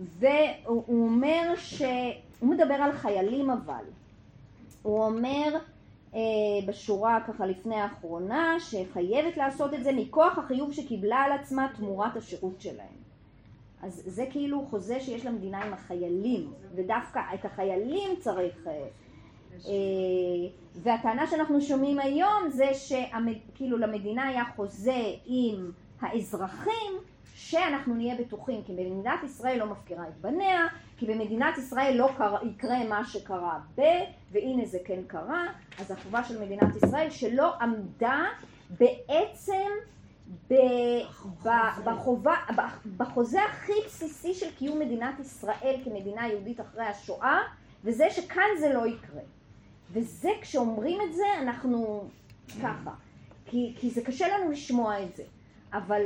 S1: והוא הוא אומר ש... הוא מדבר על חיילים אבל. הוא אומר אה, בשורה ככה לפני האחרונה, שחייבת לעשות את זה מכוח החיוב שקיבלה על עצמה תמורת השירות שלהם. אז זה כאילו חוזה שיש למדינה עם החיילים, ודווקא את החיילים צריך... אה, והטענה שאנחנו שומעים היום זה שכאילו למדינה היה חוזה עם האזרחים שאנחנו נהיה בטוחים כי מדינת ישראל לא מפקירה את בניה כי במדינת ישראל לא קרה, יקרה מה שקרה ב והנה זה כן קרה אז החובה של מדינת ישראל שלא עמדה בעצם ב, ב, בחובה, בחוזה הכי בסיסי של קיום מדינת ישראל כמדינה יהודית אחרי השואה וזה שכאן זה לא יקרה. וזה כשאומרים את זה אנחנו ככה. כי, כי זה קשה לנו לשמוע את זה. אבל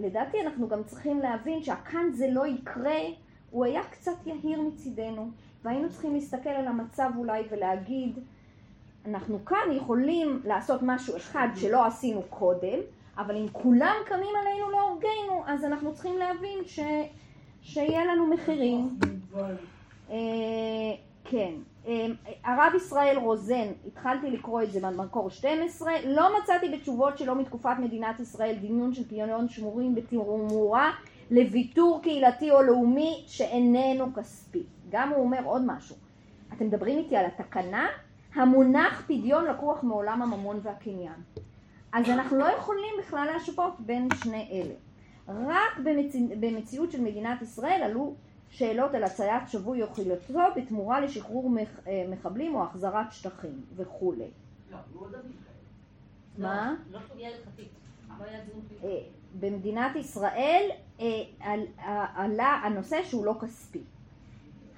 S1: לדעתי אנחנו גם צריכים להבין שהכאן זה לא יקרה הוא היה קצת יהיר מצידנו והיינו צריכים להסתכל על המצב אולי ולהגיד אנחנו כאן יכולים לעשות משהו אחד שלא עשינו קודם אבל אם כולם קמים עלינו להורגנו אז אנחנו צריכים להבין ש... שיהיה לנו מחירים אה, כן. אה, הרב ישראל רוזן, התחלתי לקרוא את זה במקור 12, לא מצאתי בתשובות שלו מתקופת מדינת ישראל דמיון של פיוניון שמורים בתמורה לוויתור קהילתי או לאומי שאיננו כספי. גם הוא אומר עוד משהו. אתם מדברים איתי על התקנה? המונח פדיון לקוח מעולם הממון והקניין. אז אנחנו לא יכולים בכלל להשוות בין שני אלה. רק במצ... במציאות של מדינת ישראל עלו שאלות על הציית שבוי או חילתו בתמורה לשחרור מח... אה, מחבלים או החזרת שטחים וכולי.
S6: לא, הוא עוד עדיף.
S1: מה?
S3: לא סוגיה הלכתית. לא פלילי.
S1: אה, במדינת ישראל אה, עלה הנושא שהוא לא כספי.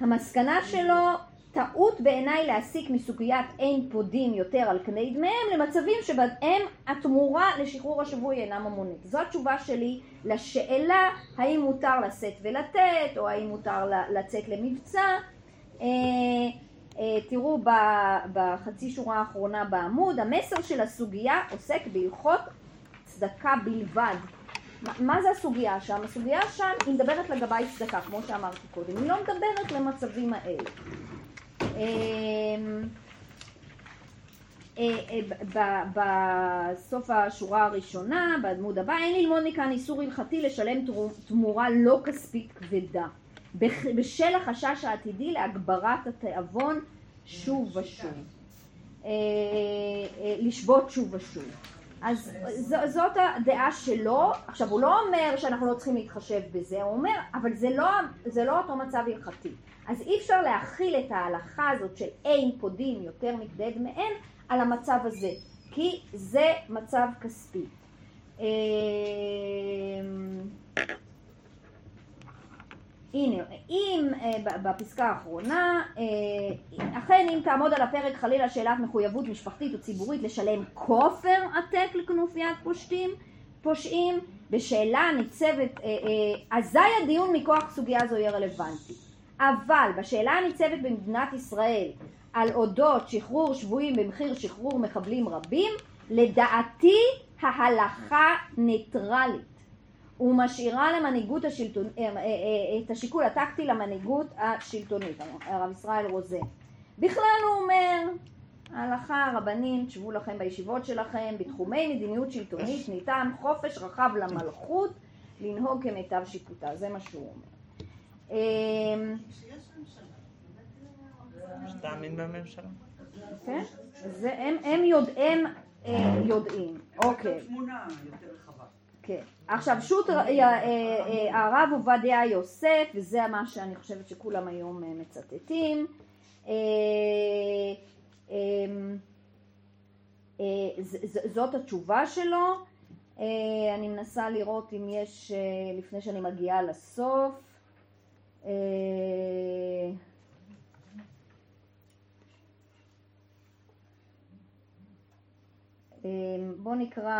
S1: המסקנה שלו טעות בעיניי להסיק מסוגיית אין פודים יותר על קני דמיהם למצבים שבהם התמורה לשחרור השבוי אינה ממונית. זו התשובה שלי לשאלה האם מותר לשאת ולתת או האם מותר לצאת למבצע. אה, אה, תראו בחצי שורה האחרונה בעמוד, המסר של הסוגיה עוסק בהלכות צדקה בלבד. מה זה הסוגיה שם? הסוגיה שם היא מדברת לגבי צדקה, כמו שאמרתי קודם, היא לא מדברת למצבים האלה. אמ, אה, אה, בסוף השורה הראשונה, בעמוד הבא, אין ללמוד מכאן איסור הלכתי לשלם תמורה לא כספית כבדה, בשל החשש העתידי להגברת התיאבון שוב ושוב, אה, לשבות שוב ושוב. אז זאת הדעה שלו, עכשיו הוא לא אומר שאנחנו לא צריכים להתחשב בזה, הוא אומר, אבל זה לא, זה לא אותו מצב הלכתי. אז אי אפשר להכיל את ההלכה הזאת של אין פודים יותר מכדי דמיהם על המצב הזה, כי זה מצב כספי. הנה, אם אה, בפסקה האחרונה, אה, אכן אם תעמוד על הפרק חלילה שאלת מחויבות משפחתית או ציבורית לשלם כופר עתק לכנופיית פושטים, פושעים, בשאלה ניצבת, אה, אזי הדיון מכוח סוגיה זו יהיה רלוונטי. אבל בשאלה הניצבת במדינת ישראל על אודות שחרור שבויים במחיר שחרור מחבלים רבים, לדעתי ההלכה ניטרלית ומשאירה למנהיגות השלטונית, אה, אה, אה, את השיקול הטקטי למנהיגות השלטונית, הרב ישראל רוזן. בכלל הוא אומר, ההלכה, הרבנים, תשבו לכם בישיבות שלכם, בתחומי מדיניות שלטונית ניתן חופש רחב למלכות לנהוג כמיטב שיפוטה, זה מה שהוא אומר.
S4: אמ, שתאמין בממשלה.
S1: כן, הם יודעים, יודעים, אוקיי. כן. עכשיו שו"ת אה, אה, הרב עובדיה יוסף, וזה מה שאני חושבת שכולם היום אה, מצטטים. אמ, זאת התשובה שלו. אני מנסה לראות אם יש, לפני שאני מגיעה לסוף. בואו נקרא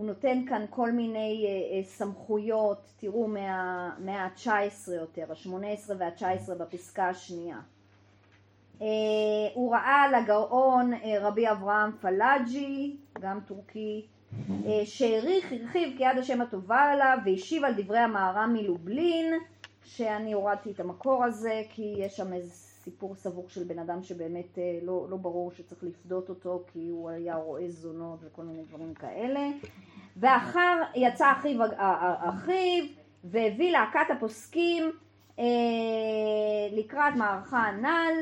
S1: הוא נותן כאן כל מיני אה, אה, סמכויות, תראו מהמאה ה-19 יותר, ה-18 וה-19 בפסקה השנייה. אה, הוא ראה לגאון רבי אברהם פלאג'י, גם טורקי, שהעריך, הרחיב כיד השם הטובה עליו והשיב על דברי המהר"ם מלובלין, שאני הורדתי את המקור הזה כי יש שם איזה סיפור סבוך של בן אדם שבאמת לא, לא ברור שצריך לפדות אותו כי הוא היה רואה זונות וכל מיני דברים כאלה. ואחר יצא אחיו אחיו והביא להקת הפוסקים אה, לקראת מערכה הנ"ל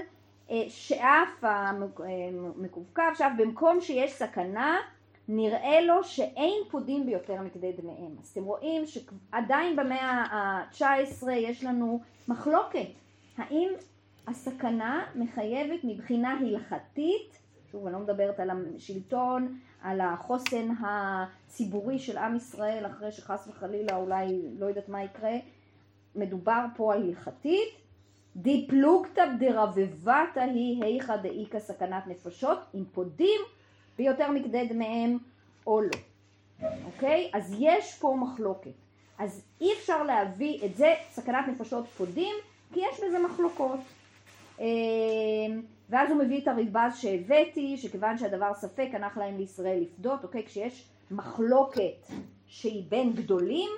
S1: אה, שאף המקווקו, שאף במקום שיש סכנה נראה לו שאין פודים ביותר מכדי דמיהם. אז אתם רואים שעדיין במאה ה-19 יש לנו מחלוקת האם הסכנה מחייבת מבחינה הלכתית, שוב אני לא מדברת על השלטון על החוסן הציבורי של עם ישראל אחרי שחס וחלילה אולי לא יודעת מה יקרה, מדובר פה על הלכתית, די פלוגתא דרבוותא היא היכא דאיכא סכנת נפשות, אם פודים ביותר מכדי דמיהם או לא, אוקיי? אז יש פה מחלוקת. אז אי אפשר להביא את זה, סכנת נפשות פודים, כי יש בזה מחלוקות. אמ, ואז הוא מביא את הרדב"ז שהבאתי, שכיוון שהדבר ספק הנח להם לישראל לפדות, אוקיי? כשיש מחלוקת שהיא בין גדולים,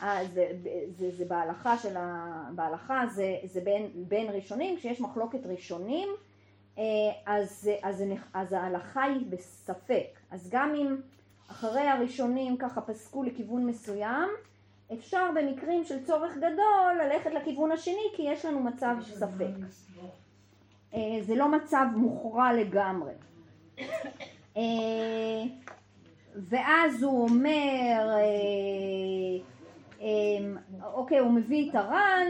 S1: אז זה, זה, זה בהלכה של ה... בהלכה זה, זה בין, בין ראשונים, כשיש מחלוקת ראשונים, אה, אז, אז, אז ההלכה היא בספק. אז גם אם אחרי הראשונים ככה פסקו לכיוון מסוים, אפשר במקרים של צורך גדול ללכת לכיוון השני כי יש לנו מצב ספק. אה, זה לא מצב מוכרע לגמרי. אה, ואז הוא אומר, אה, אוקיי, הוא מביא את הר"ן,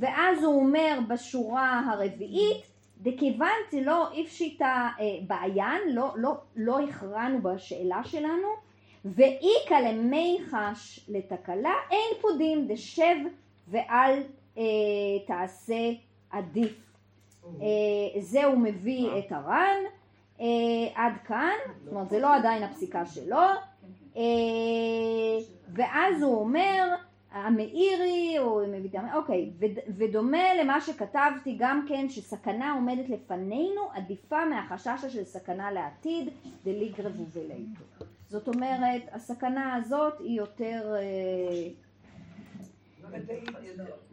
S1: ואז הוא אומר בשורה הרביעית, דכיוון דלא איפשיטא בעיין, לא, לא, לא הכרענו בשאלה שלנו, ואיכא למי חש לתקלה, אין פודים דשב ואל אה, תעשה עדיף. אה, זה הוא מביא את הר"ן אה, עד כאן, זאת אומרת זה לא עדיין הפסיקה שלו, אה, ואז הוא אומר המאירי, או אוקיי, וד- ודומה למה שכתבתי גם כן שסכנה עומדת לפנינו עדיפה מהחשש של סכנה לעתיד דליגרב ובליטו. זאת אומרת הסכנה הזאת היא יותר אה,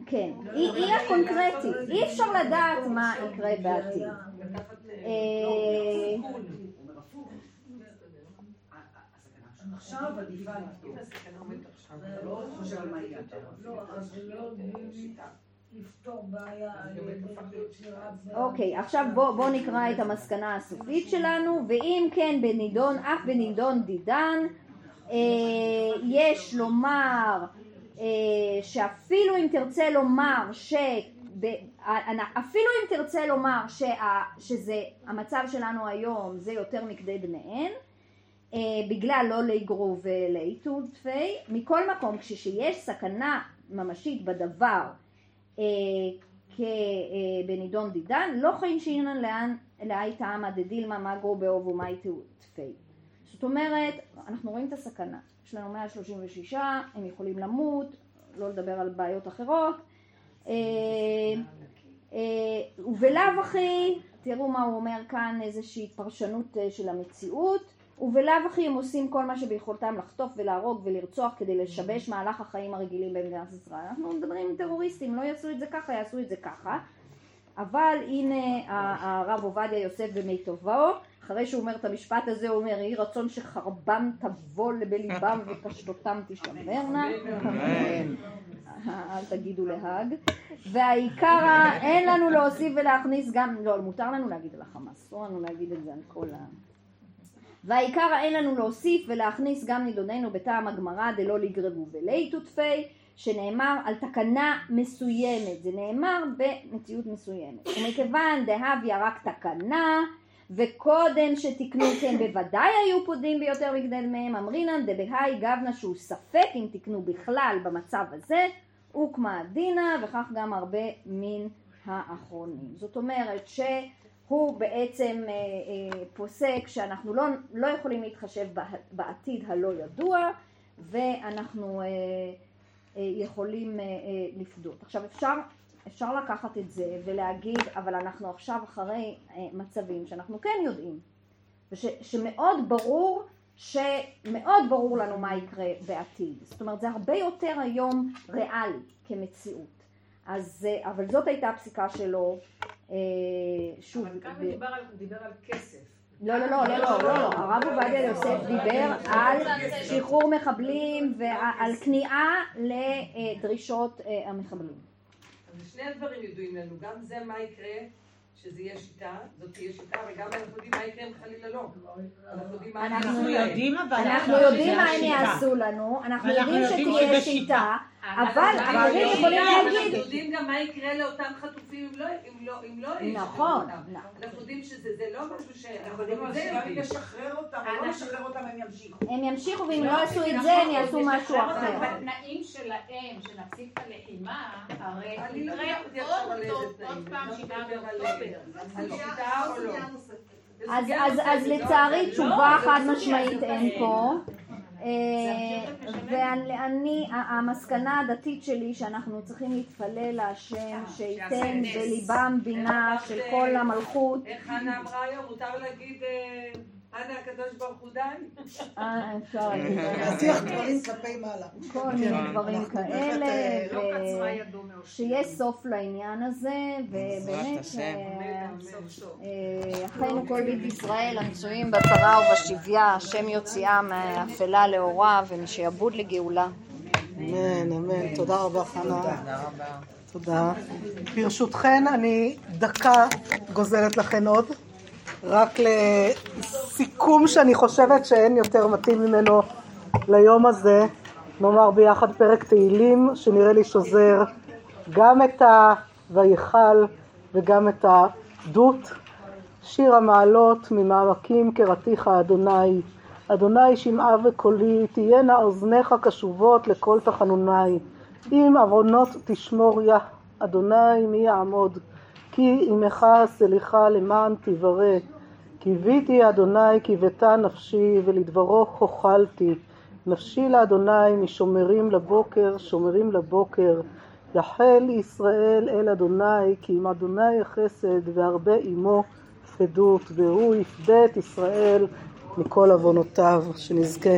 S1: כן, היא הקונקרטית, אי אפשר לדעת מה יקרה בעתיד. אה,
S6: עכשיו עדיפה לפתור. אתה לא חושב על מה יהיה
S7: לפתור בעיה.
S1: אוקיי, עכשיו בוא, בוא נקרא את המסקנה הסופית שלנו, ואם כן בנידון, אף בנידון דידן, אה, יש לומר אה, שאפילו אם תרצה לומר ש... ב, אה, אפילו אם תרצה לומר שה, שזה המצב שלנו היום זה יותר מכדי בניהן בגלל לא לגרו ולאיתו דפי מכל מקום כשיש סכנה ממשית בדבר כבנידון דידן, לא חיים שאינן לאן לאי טעמא דדילמה מגרו באוב ומאי תפי. זאת אומרת, אנחנו רואים את הסכנה. יש לנו 136, הם יכולים למות, לא לדבר על בעיות אחרות. אה, אה, ובלאו הכי, תראו מה הוא אומר כאן, איזושהי פרשנות אה, של המציאות. ובלאו הכי הם עושים כל מה שביכולתם לחטוף ולהרוג ולרצוח כדי לשבש מהלך החיים הרגילים במדינת ישראל. אנחנו מדברים עם טרוריסטים, לא יעשו את זה ככה, יעשו את זה ככה. אבל הנה הרב עובדיה יוסף במיטובו, אחרי שהוא אומר את המשפט הזה, הוא אומר, יהי רצון שחרבם תבוא בליבם וקשתותם תשמרנה. אל תגידו להאג. והעיקר, אין לנו להוסיף ולהכניס גם, לא, מותר לנו להגיד על החמאס, אסור לנו להגיד את זה על כל ה... והעיקר אין לנו להוסיף ולהכניס גם נידוננו בטעם הגמרא דלא לגרבו וליתו תפי שנאמר על תקנה מסוימת, זה נאמר במציאות מסוימת. ומכיוון דהביה רק תקנה וקודם שתיקנו כן בוודאי היו פודים ביותר מגדל מהם אמרינן דבהאי גבנה שהוא ספק אם תיקנו בכלל במצב הזה הוקמה דינה וכך גם הרבה מן האחרונים. זאת אומרת ש... הוא בעצם אה, אה, פוסק שאנחנו לא, לא יכולים להתחשב בעתיד הלא ידוע ואנחנו אה, יכולים לפדות. עכשיו אפשר, אפשר לקחת את זה ולהגיד אבל אנחנו עכשיו אחרי מצבים שאנחנו כן יודעים וש, שמאוד ברור שמאוד ברור לנו מה יקרה בעתיד. זאת אומרת זה הרבה יותר היום ריאלי כמציאות. אז, אה, אבל זאת הייתה הפסיקה שלו, אה, שוב,
S8: אבל כאן הוא דיבר על כסף.
S1: לא, לא, לא, לא, לא, לא, לא, הרב עובדיה יוסף דיבר על שחרור מחבלים ועל כניעה לדרישות אה, המחבלים.
S8: אז שני הדברים ידועים לנו, גם זה מה יקרה, שזה יהיה שיטה, זאת תהיה שיטה, וגם אנחנו יודעים מה יקרה אם חלילה לא. אנחנו יודעים מה
S4: אבל...
S1: אנחנו יודעים הם. יעשו לנו, אנחנו יודעים שתהיה שיטה, אבל אחרים יכולים להגיד,
S8: אנחנו יודעים גם מה יקרה לאותם חטופים אם לא- לא- לא ישחררו
S1: נכון,
S8: אותם.
S1: נכון.
S8: אנחנו יודעים שזה זה לא משהו ש...
S6: אנחנו יודעים. נשחרר אותם או לא
S8: אנחנו-
S6: נשחרר אותם הם ימשיכו.
S1: הם ימשיכו ואם לא יעשו את זה הם יעשו משהו אחר.
S9: בתנאים שלהם, שנפסיק את הלחימה, הרי
S8: אני לא
S9: יקרה עוד פעם שבעה באוקטובר.
S1: אז, לצערי תשובה חד משמעית אין. פה. אה, ואני, המסקנה הדתית שלי שאנחנו צריכים להתפלל להשם שייתן
S8: נס.
S1: בליבם בינה של כל המלכות.
S8: איך חנה אמרה היום? מותר להגיד, אה, אנא הקדוש ברוך הוא די?
S1: אה, אפשר להגיד
S2: להטיח דברים כלפי מעלה.
S1: כל מיני דברים
S2: אנחנו בהחלט,
S1: כאלה,
S2: אה,
S8: לא ידו מאושרו.
S1: שיהיה סוף לעניין הזה, ובאמת. אה. אה, אחינו כל בית ישראל המצויים בצרה ובשביה, השם יוציאם מאפלה לאורה ומשעבוד לגאולה.
S2: אמן, אמן. תודה רבה, חנה.
S4: תודה רבה.
S2: תודה. ברשותכן, אני דקה גוזלת לכן עוד, רק לסיכום שאני חושבת שאין יותר מתאים ממנו ליום הזה. נאמר ביחד פרק תהילים, שנראה לי שוזר גם את ה"ויכל" וגם את הדות. שיר המעלות ממעמקים קראתיך אדוני. אדוני שמעה וקולי, תהיינה אוזניך קשובות לקול תחנוני. אם עוונות תשמור יה, אדוני מי יעמוד. כי עמך סליחה למען תברא. קיוויתי אדוני קיוותה נפשי ולדברו הוחלתי. נפשי לאדוני משומרים לבוקר שומרים לבוקר. יחל ישראל אל אדוני כי עם אדוני החסד והרבה עמו פדות והוא יפדה את ישראל מכל עוונותיו שנזכה